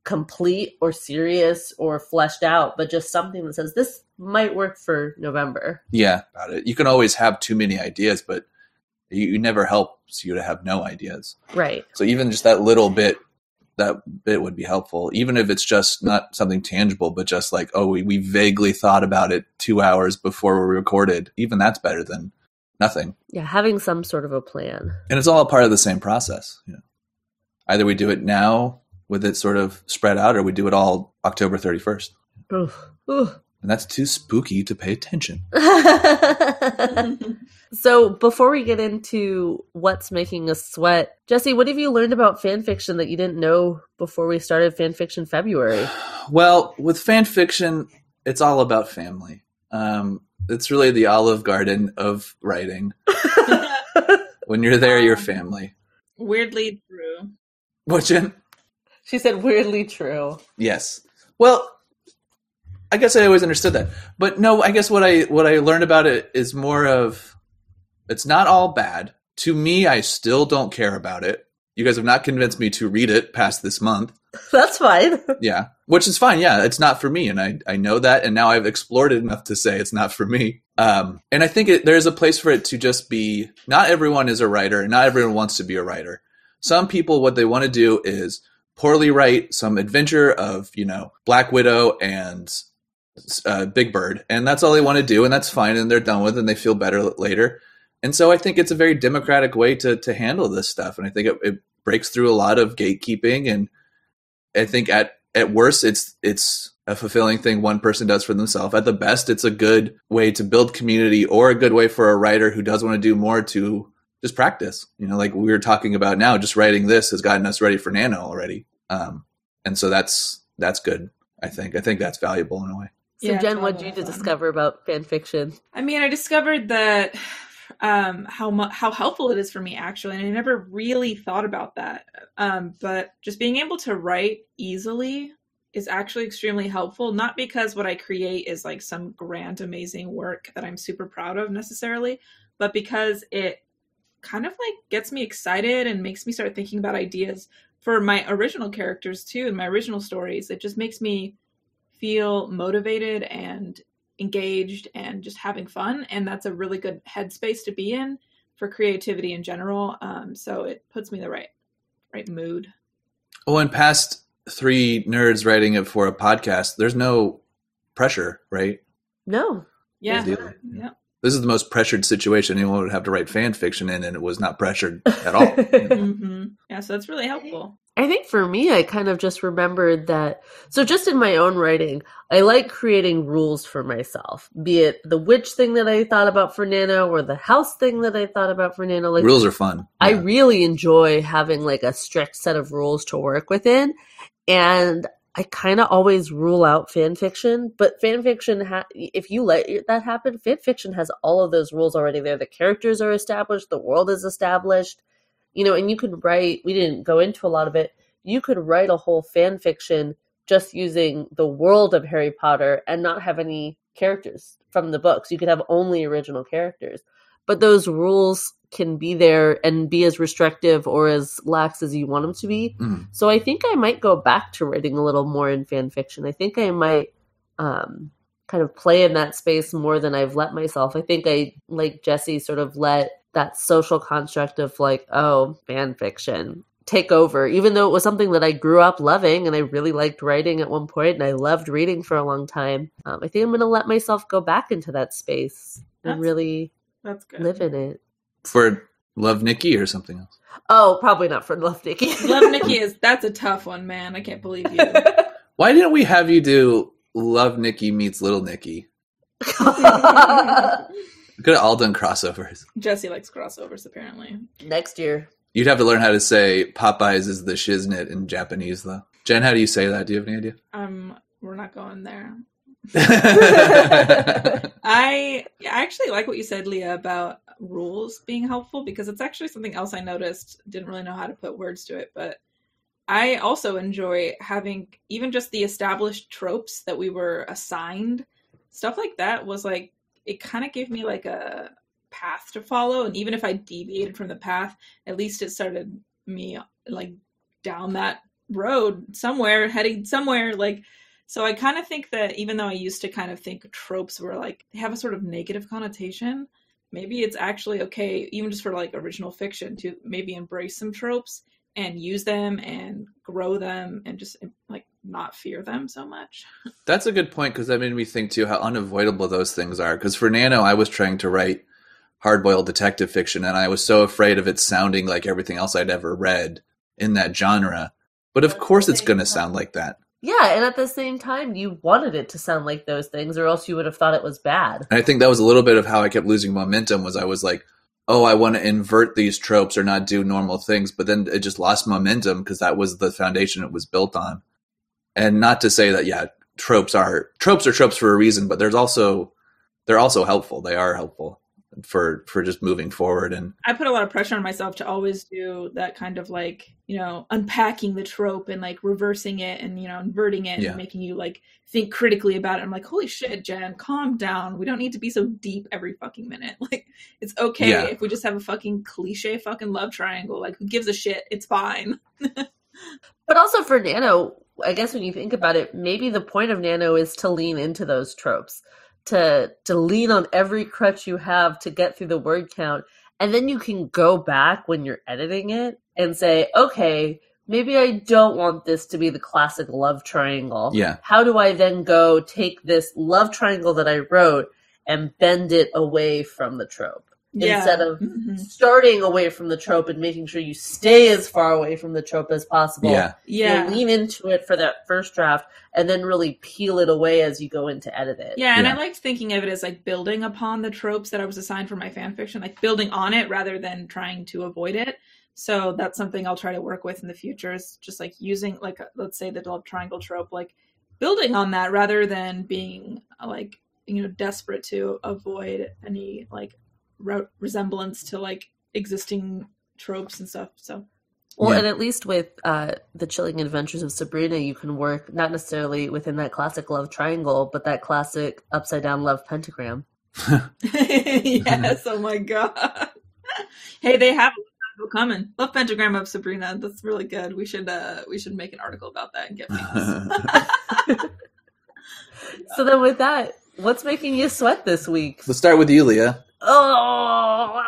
complete or serious or fleshed out, but just something that says this might work for November.
Yeah. About it. You can always have too many ideas, but you, you never helps you to have no ideas.
Right.
So even just that little bit, that bit would be helpful. Even if it's just not something tangible, but just like, oh, we, we vaguely thought about it two hours before we recorded. Even that's better than nothing.
Yeah, having some sort of a plan.
And it's all part of the same process. You know, either we do it now with it sort of spread out, or we do it all October thirty first.
Oof. Oof.
And that's too spooky to pay attention.
so before we get into what's making us sweat, Jesse, what have you learned about fan fiction that you didn't know before we started fan fiction February?
Well, with fan fiction, it's all about family. Um, it's really the Olive Garden of writing. When you're there, you're family.
Weirdly true.
What, Jen?
She said weirdly true.
Yes. Well, I guess I always understood that, but no. I guess what I what I learned about it is more of it's not all bad. To me, I still don't care about it. You guys have not convinced me to read it past this month.
That's fine.
Yeah, which is fine. Yeah, it's not for me, and I I know that, and now I've explored it enough to say it's not for me. Um, and I think it, there's a place for it to just be. Not everyone is a writer, and not everyone wants to be a writer. Some people, what they want to do is poorly write some adventure of you know Black Widow and uh, Big Bird, and that's all they want to do, and that's fine, and they're done with, and they feel better later. And so I think it's a very democratic way to to handle this stuff, and I think it, it breaks through a lot of gatekeeping and I think at at worst it's it's a fulfilling thing one person does for themselves. At the best, it's a good way to build community or a good way for a writer who does want to do more to just practice. You know, like we were talking about now, just writing this has gotten us ready for Nano already. Um, and so that's that's good. I think I think that's valuable in a way.
So
Yeah,
Jen, what did you
fun.
discover about fan fiction?
I mean, I discovered that um, how mu- how helpful it is for me actually, and I never really thought about that. Um, but just being able to write easily is actually extremely helpful. Not because what I create is like some grand, amazing work that I'm super proud of necessarily, but because it kind of like gets me excited and makes me start thinking about ideas for my original characters too, and my original stories. It just makes me feel motivated and engaged and just having fun and that's a really good headspace to be in for creativity in general um, so it puts me in the right right mood
Well, in past three nerds writing it for a podcast, there's no pressure, right?
No.
yeah yeah
This is the most pressured situation anyone would have to write fan fiction in, and it was not pressured at all.
hmm yeah so that's really helpful
I think for me, I kind of just remembered that. So, just in my own writing, I like creating rules for myself, be it the witch thing that I thought about for Nano or the house thing that I thought about for Nano. Like,
Rules are fun.
I really enjoy having like a strict set of rules to work within. And I kind of always rule out fan fiction, but fan fiction, ha- if you let that happen, fan fiction has all of those rules already there. The characters are established, the world is established, you know, and you could write, we didn't go into a lot of it, you could write a whole fan fiction just using the world of Harry Potter and not have any characters from the books. You could have only original characters. But those rules can be there and be as restrictive or as lax as you want them to be.
Mm.
So I think I might go back to writing a little more in fan fiction. I think I might um, kind of play in that space more than I've let myself. I think I, like Jesse, sort of let that social construct of like, oh, fan fiction take over, even though it was something that I grew up loving and I really liked writing at one point and I loved reading for a long time. Um, I think I'm going to let myself go back into that space and really
That's good.
live in it.
For Love Nikki or something else.
Oh, probably not for Love Nikki.
Love Nikki is that's a tough one, man. I can't believe you.
Why didn't we have you do Love Nikki meets Little Nicky? We could have all done crossovers.
Jesse likes crossovers, apparently.
Next year.
You'd have to learn how to say Popeyes is the shiznit in Japanese, though. Jen, how do you say that? Do you have any idea?
Um, we're not going there. I I actually like what you said, Leah, about rules being helpful because it's actually something else I noticed. Didn't really know how to put words to it, but I also enjoy having even just the established tropes that we were assigned. Stuff like that was like it kind of gave me like a path to follow, and even if I deviated from the path, at least it started me like down that road somewhere, heading somewhere like so I kind of think that even though I used to kind of think tropes were like they have a sort of negative connotation, maybe it's actually okay, even just for like original fiction, to maybe embrace some tropes and use them and grow them and just like not fear them so much.
That's a good point because that made me think too how unavoidable those things are. Because for Nano, I was trying to write hardboiled detective fiction, and I was so afraid of it sounding like everything else I'd ever read in that genre. But of
At
course, it's going to sound like that.
Yeah, and at the same time, you wanted it to sound like those things, or else you would have thought it was bad.
And I think that was a little bit of how I kept losing momentum. Was I was like, oh, I want to invert these tropes or not do normal things, but then it just lost momentum because that was the foundation it was built on. And not to say that yeah, tropes are tropes are tropes for a reason, but there's also they're also helpful. They are helpful for for just moving forward and
I put a lot of pressure on myself to always do that kind of like, you know, unpacking the trope and like reversing it and, you know, inverting it
Yeah.
and making you like think critically about it. I'm like, holy shit, Jen, calm down. We don't need to be so deep every fucking minute. Like, it's okay
Yeah.
if we just have a fucking cliche fucking love triangle. Like, who gives a shit? It's fine.
But also for Nano, I guess when you think about it, maybe the point of Nano is to lean into those tropes, to to lean on every crutch you have to get through the word count, and then you can go back when you're editing it and say, okay, maybe I don't want this to be the classic love triangle.
yeah.
How do I then go take this love triangle that I wrote and bend it away from the trope? Instead of
Mhm.
starting away from the trope and making sure you stay as far away from the trope as possible.
Yeah.
yeah.
You lean into it for that first draft and then really peel it away as you go into edit it.
Yeah, and
Yeah.
I liked thinking of it as like building upon the tropes that I was assigned for my fan fiction, like building on it rather than trying to avoid it. So that's something I'll try to work with in the future is just like using like let's say the love triangle trope, like building on that rather than being like you know desperate to avoid any like re- resemblance to like existing tropes and stuff. So
Well,
Yeah.
and at least with uh, the Chilling Adventures of Sabrina, you can work not necessarily within that classic love triangle, but that classic upside down love pentagram.
yes, oh my god. hey, they have a article coming. Love pentagram of Sabrina. That's really good. We should uh we should make an article about that and get famous.
So then, with that, what's making you sweat this week?
Let's start with you, Leah.
Oh,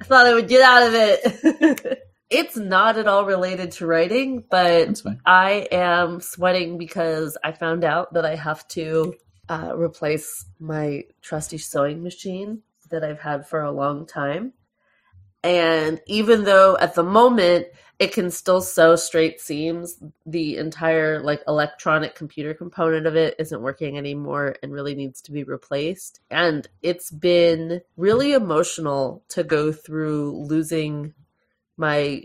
I thought I would get out of it. it's not at all related to writing, but I am sweating because I found out that I have to uh, replace my trusty sewing machine that I've had for a long time. And even though at the moment it can still sew straight seams, the entire like electronic computer component of it isn't working anymore and really needs to be replaced. And it's been really emotional to go through losing my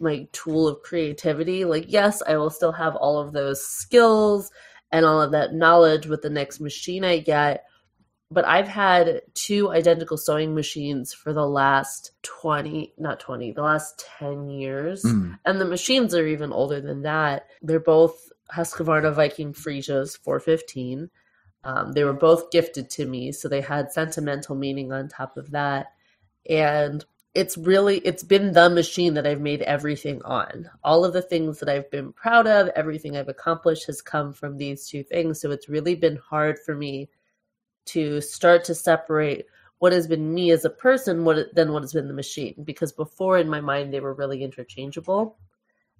my tool of creativity. Like yes, I will still have all of those skills and all of that knowledge with the next machine I get, but I've had two identical sewing machines for the last 20, not 20, the last 10 years.
Mm.
And the machines are even older than that. They're both Husqvarna Viking Freesias 415. Um, they were both gifted to me, so they had sentimental meaning on top of that. And it's really it's been the machine that I've made everything on. All of the things that I've been proud of, everything I've accomplished has come from these two things. So it's really been hard for me to start to separate what has been me as a person what than what has been the machine. Because before in my mind they were really interchangeable.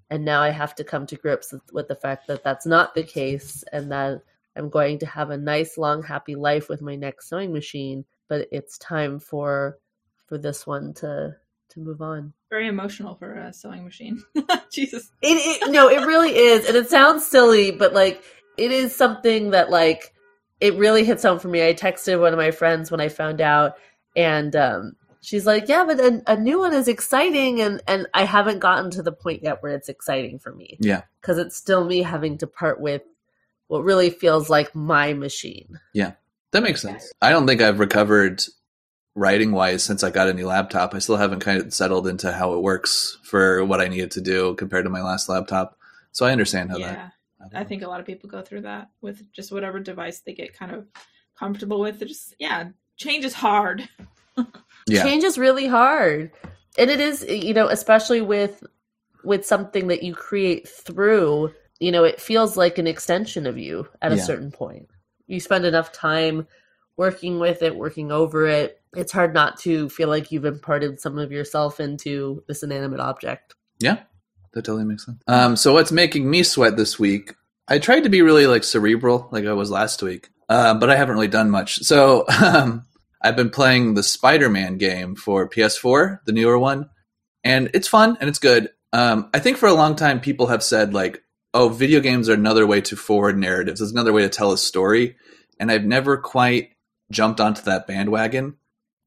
And now i have to come to grips with, with the fact that that's not the case and that i'm going to have a nice long happy life with my next sewing machine. But it's time for for this one to to move on.
Very emotional for a sewing machine. Jesus.
it, it no it really is. And it sounds silly but like it is something that like it really hits home for me i texted one of my friends when i found out and um she's like yeah but a, a new one is exciting and and i haven't gotten to the point yet where it's exciting for me
Yeah.
because it's still me having to part with what really feels like my machine Yeah,
That makes sense. I don't think I've recovered writing wise since I got a new laptop. I still haven't kind of settled into how it works for what I needed to do compared to my last laptop. So I understand how
Yeah.
that.
I think a lot of people go through that with just whatever device they get kind of comfortable with. It just yeah, change is hard.
Yeah.
change is really hard. And it is you know especially with with something that you create through you know it feels like an extension of you at a certain point. You spend enough time working with it working over it. It's hard not to feel like you've imparted some of yourself into this inanimate object.
Yeah, that totally makes sense. Um, so what's making me sweat this week? I tried to be really like cerebral, like I was last week, um, but I haven't really done much. So um, I've been playing the Spider-Man game for PS4, the newer one, and it's fun and it's good. Um, I think for a long time people have said like, "Oh, video games are another way to forward narratives. It's another way to tell a story," and I've never quite jumped onto that bandwagon.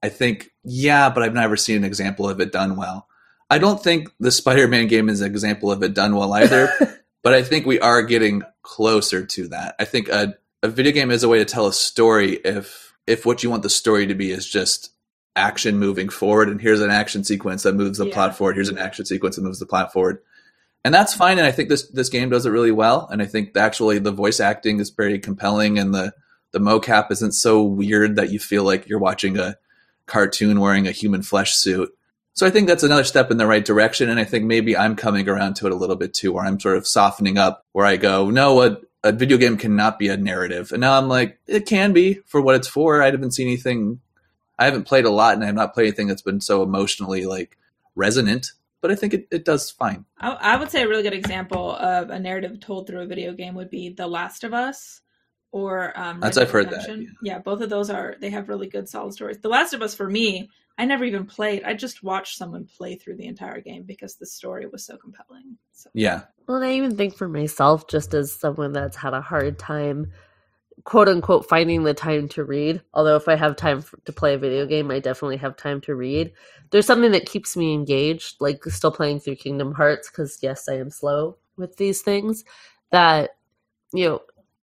I think, yeah, but I've never seen an example of it done well. I don't think the Spider-Man game is an example of it done well either, but I think we are getting closer to that. I think a, a video game is a way to tell a story if if what you want the story to be is just action moving forward and here's an action sequence that moves the
Yeah.
plot forward, here's an action sequence that moves the plot forward. And that's fine and I think this this game does it really well and I think actually the voice acting is very compelling and the the mocap isn't so weird that you feel like you're watching a cartoon wearing a human flesh suit. So I think that's another step in the right direction, and I think maybe I'm coming around to it a little bit too, where I'm sort of softening up, where I go, no, a, a video game cannot be a narrative, and now I'm like, it can be for what it's for. I haven't seen anything, I haven't played a lot, and I have not played anything that's been so emotionally like resonant, but I think it, it does fine.
I, I would say a really good example of a narrative told through a video game would be The Last of Us or um,
That's-
Red
I've
Dead
heard that,
Redemption. Yeah, both of those are they have really good solid stories. The Last of Us for me, I never even played. I just watched someone play through the entire game because the story was so compelling. So
Yeah,
Well, I even think for myself, just as someone that's had a hard time, quote unquote, finding the time to read. Although, if I have time f to play a video game, I definitely have time to read. There's something that keeps me engaged, like still playing through Kingdom Hearts, because yes, I am slow with these things. That, you know,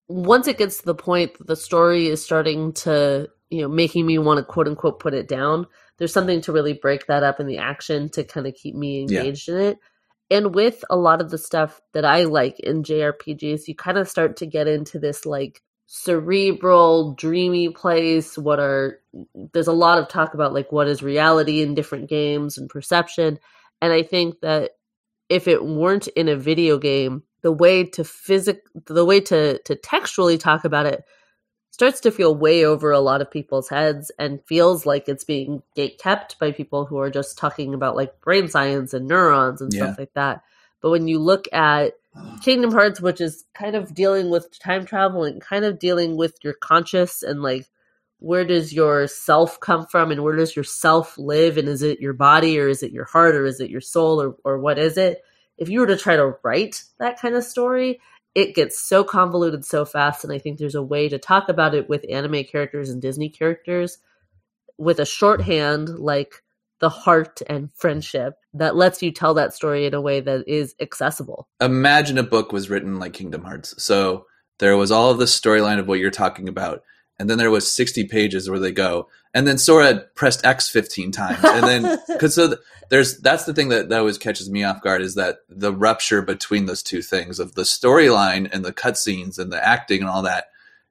once it gets to the point that the story is starting to, you know, making me want to quote unquote put it down, there's something to really break that up in the action to kind of keep me
Yeah.
engaged in it and with a lot of the stuff that I like in JRPGs, you kind of start to get into this like cerebral, dreamy place. What are there's a lot of talk about like what is reality in different games and perception. And I think that if it weren't in a video game, the way to physic the way to to textually talk about it starts to feel way over a lot of people's heads and feels like it's being gate kept by people who are just talking about like brain science and neurons and
Yeah.
stuff like that. But when you look at Kingdom Hearts, which is kind of dealing with time travel and kind of dealing with your conscious and like where does your self come from and where does your self live and is it your body or is it your heart or is it your soul or, or what is it? If you were to try to write that kind of story, it gets so convoluted so fast and i think there's a way to talk about it with anime characters and disney characters with a shorthand like the heart and friendship that lets you tell that story in a way that is accessible
imagine a book was written like Kingdom Hearts. So there was all of the storyline of what you're talking about, and then there was 60 pages where they go, and then Sora pressed X 15 times, and then because so th- there's that's the thing that that always catches me off guard is that the rupture between those two things of the storyline and the cutscenes and the acting and all that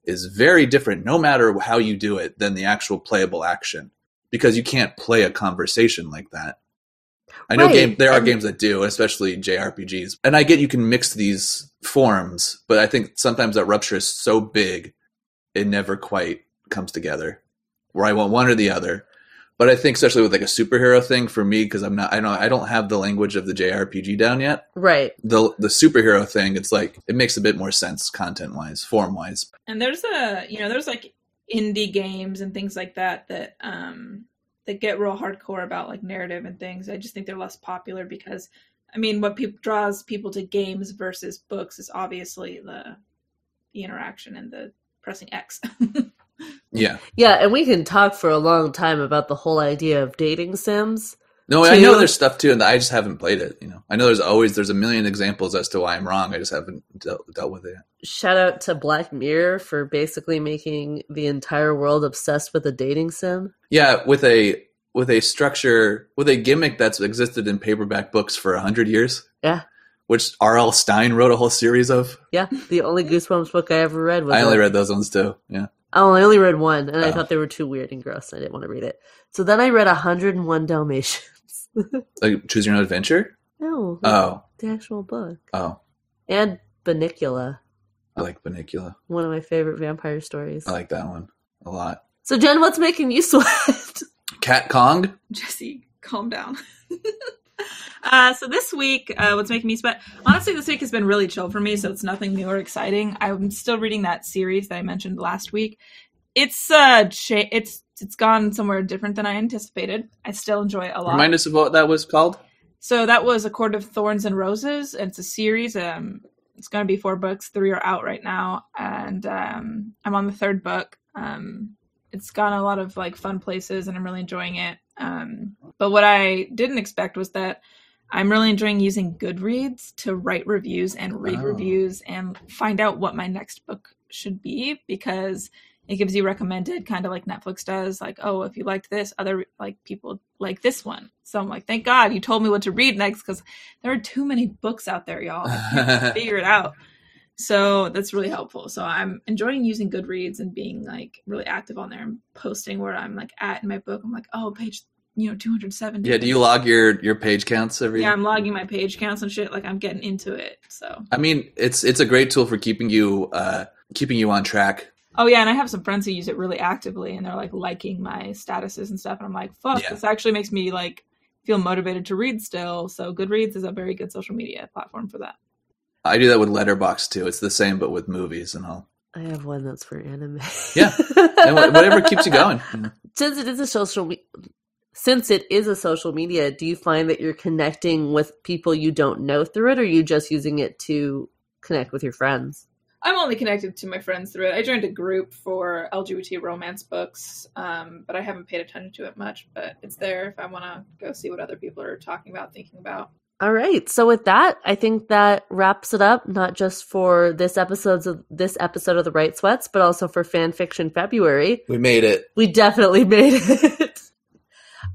is very different, no matter how you do it, than the actual playable action because you can't play a conversation like that. I know
Right,
game there are
and-
games that do, especially JRPGs. And I get you can mix these forms, but I think sometimes that rupture is so big it never quite comes together. where I want one or the other. But I think especially with like a superhero thing for me because I'm not I don't I don't have the language of the JRPG down yet.
Right.
The the superhero thing it's like it makes a bit more sense content wise, form wise.
And there's a you know there's like indie games and things like that that um that get real hardcore about like narrative and things. I just think they're less popular because I mean what people draws people to games versus books is obviously the the interaction and the pressing X.
Yeah.
Yeah, and we can talk for a long time about the whole idea of dating sims.
No, I know there's stuff too, and I just haven't played it. You know, I know there's always there's a million examples as to why I'm wrong. I just haven't dealt, dealt with it. yet.
Shout out to Black Mirror for basically making the entire world obsessed with a dating sim.
Yeah, with a with a structure with a gimmick that's existed in paperback books for a hundred years.
Yeah.
Which R.L. Stine wrote a whole series of.
Yeah, the only Goosebumps book I ever read was.
I only
a-
read those ones too. Yeah,
Oh, I only read one, and I
Oh.
thought they were too weird and gross. And I didn't want to read it. So then I read 101 Dalmatians.
like Choose Your Own Adventure.
no,
Oh,
the actual book.
oh,
And Bunnicula,
I like Bunnicula.
one of my favorite vampire stories.
I like that one a lot.
So Jen, what's making you sweat?
Cat Kong.
Jesse, calm down. uh, so this week, uh, what's making me sweat? Honestly, this week has been really chill for me, so it's nothing new or exciting. I'm still reading that series that I mentioned last week. It's uh, cha- it's it's gone somewhere different than I anticipated. I still enjoy it a lot.
Remind us of what that was called.
So that was A Court of Thorns and Roses. and It's a series. Um, it's going to be four books. Three are out right now, and um, I'm on the third book. Um, it's gone a lot of like fun places, and I'm really enjoying it. Um, but what I didn't expect was that I'm really enjoying using Goodreads to write reviews and read
Oh.
reviews and find out what my next book should be because it gives you recommended kind of like Netflix does like oh if you liked this other like people like this one. So I'm like thank god you told me what to read next because there are too many books out there y'all. Figure it out. So that's really helpful. So I'm enjoying using Goodreads and being like really active on there and posting where I'm like at in my book. I'm like oh page you know 270
yeah, do you log your your page counts every?
yeah I'm logging my page counts and shit like I'm getting into it so
I mean, it's it's a great tool for keeping you uh keeping you on track.
Oh yeah, and I have some friends who use it really actively, and they're like liking my statuses and stuff, and I'm like, fuck,
Yeah.
this actually makes me like feel motivated to read still. So Goodreads is a very good social media platform for that.
I do that with Letterboxd too. It's the same, but with movies and all.
I have one that's for anime.
Yeah. And whatever keeps you going.
since it is a social me- since it is a social media, do you find that you're connecting with people you don't know through it, or are you just using it to connect with your friends?
I'm only connected to my friends through it. I joined a group for LGBT romance books, um, but I haven't paid attention to it much. But it's there if I want to go see what other people are talking about, thinking about.
All right. So with that, I think that wraps it up, not just for this episode's of this episode of the Right Sweats, but also for Fan Fiction February.
We made it.
We definitely made it.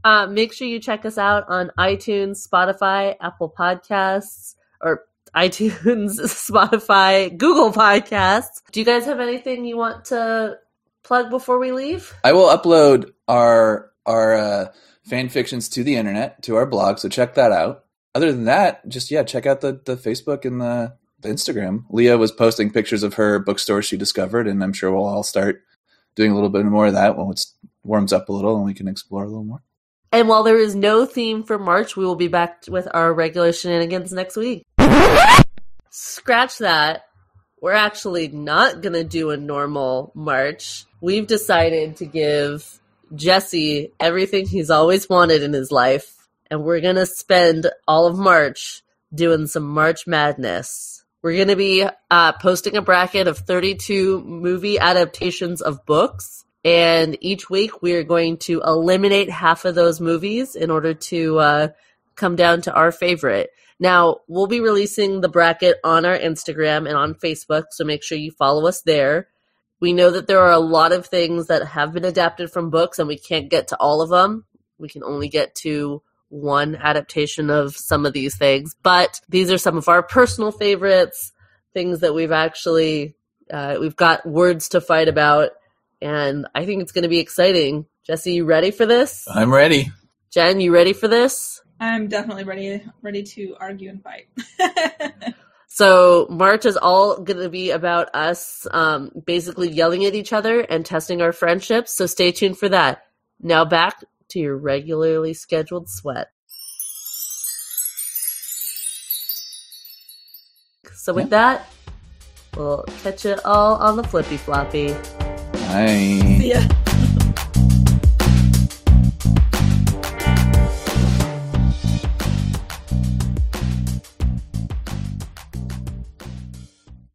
Uh, make sure you check us out on iTunes, Spotify, Apple Podcasts, or iTunes, Spotify, Google Podcasts. Do you guys have anything you want to plug before we leave?
I will upload our our uh, fan fictions to the internet to our blog, so check that out. Other than that, just yeah, check out the the Facebook and the, the Instagram. Leah was posting pictures of her bookstore she discovered, and I'm sure we'll all start doing a little bit more of that when it warms up a little and we can explore a little more.
And while there is no theme for March, we will be back with our regular shenanigans next week. Scratch that. We're actually not going to do a normal March. We've decided to give Jesse everything he's always wanted in his life, and we're going to spend all of March doing some March madness. We're going to be uh, posting a bracket of 32 movie adaptations of books. And each week we are going to eliminate half of those movies in order to uh, come down to our favorite. Now, we'll be releasing the bracket on our Instagram and on Facebook, so make sure you follow us there. We know that there are a lot of things that have been adapted from books, and we can't get to all of them. We can only get to one adaptation of some of these things, but these are some of our personal favorites, things that we've actually uh, we've got words to fight about, and I think it's going to be exciting. Jesse, you ready for this?
I'm ready.
Jen, you ready for this?
I'm definitely ready ready to argue and fight.
So March is all going to be about us um, basically yelling at each other and testing our friendships. So stay tuned for that. Now back to your regularly scheduled sweat. So with that, we'll catch it all on the flippy floppy.
Bye.
Yeah.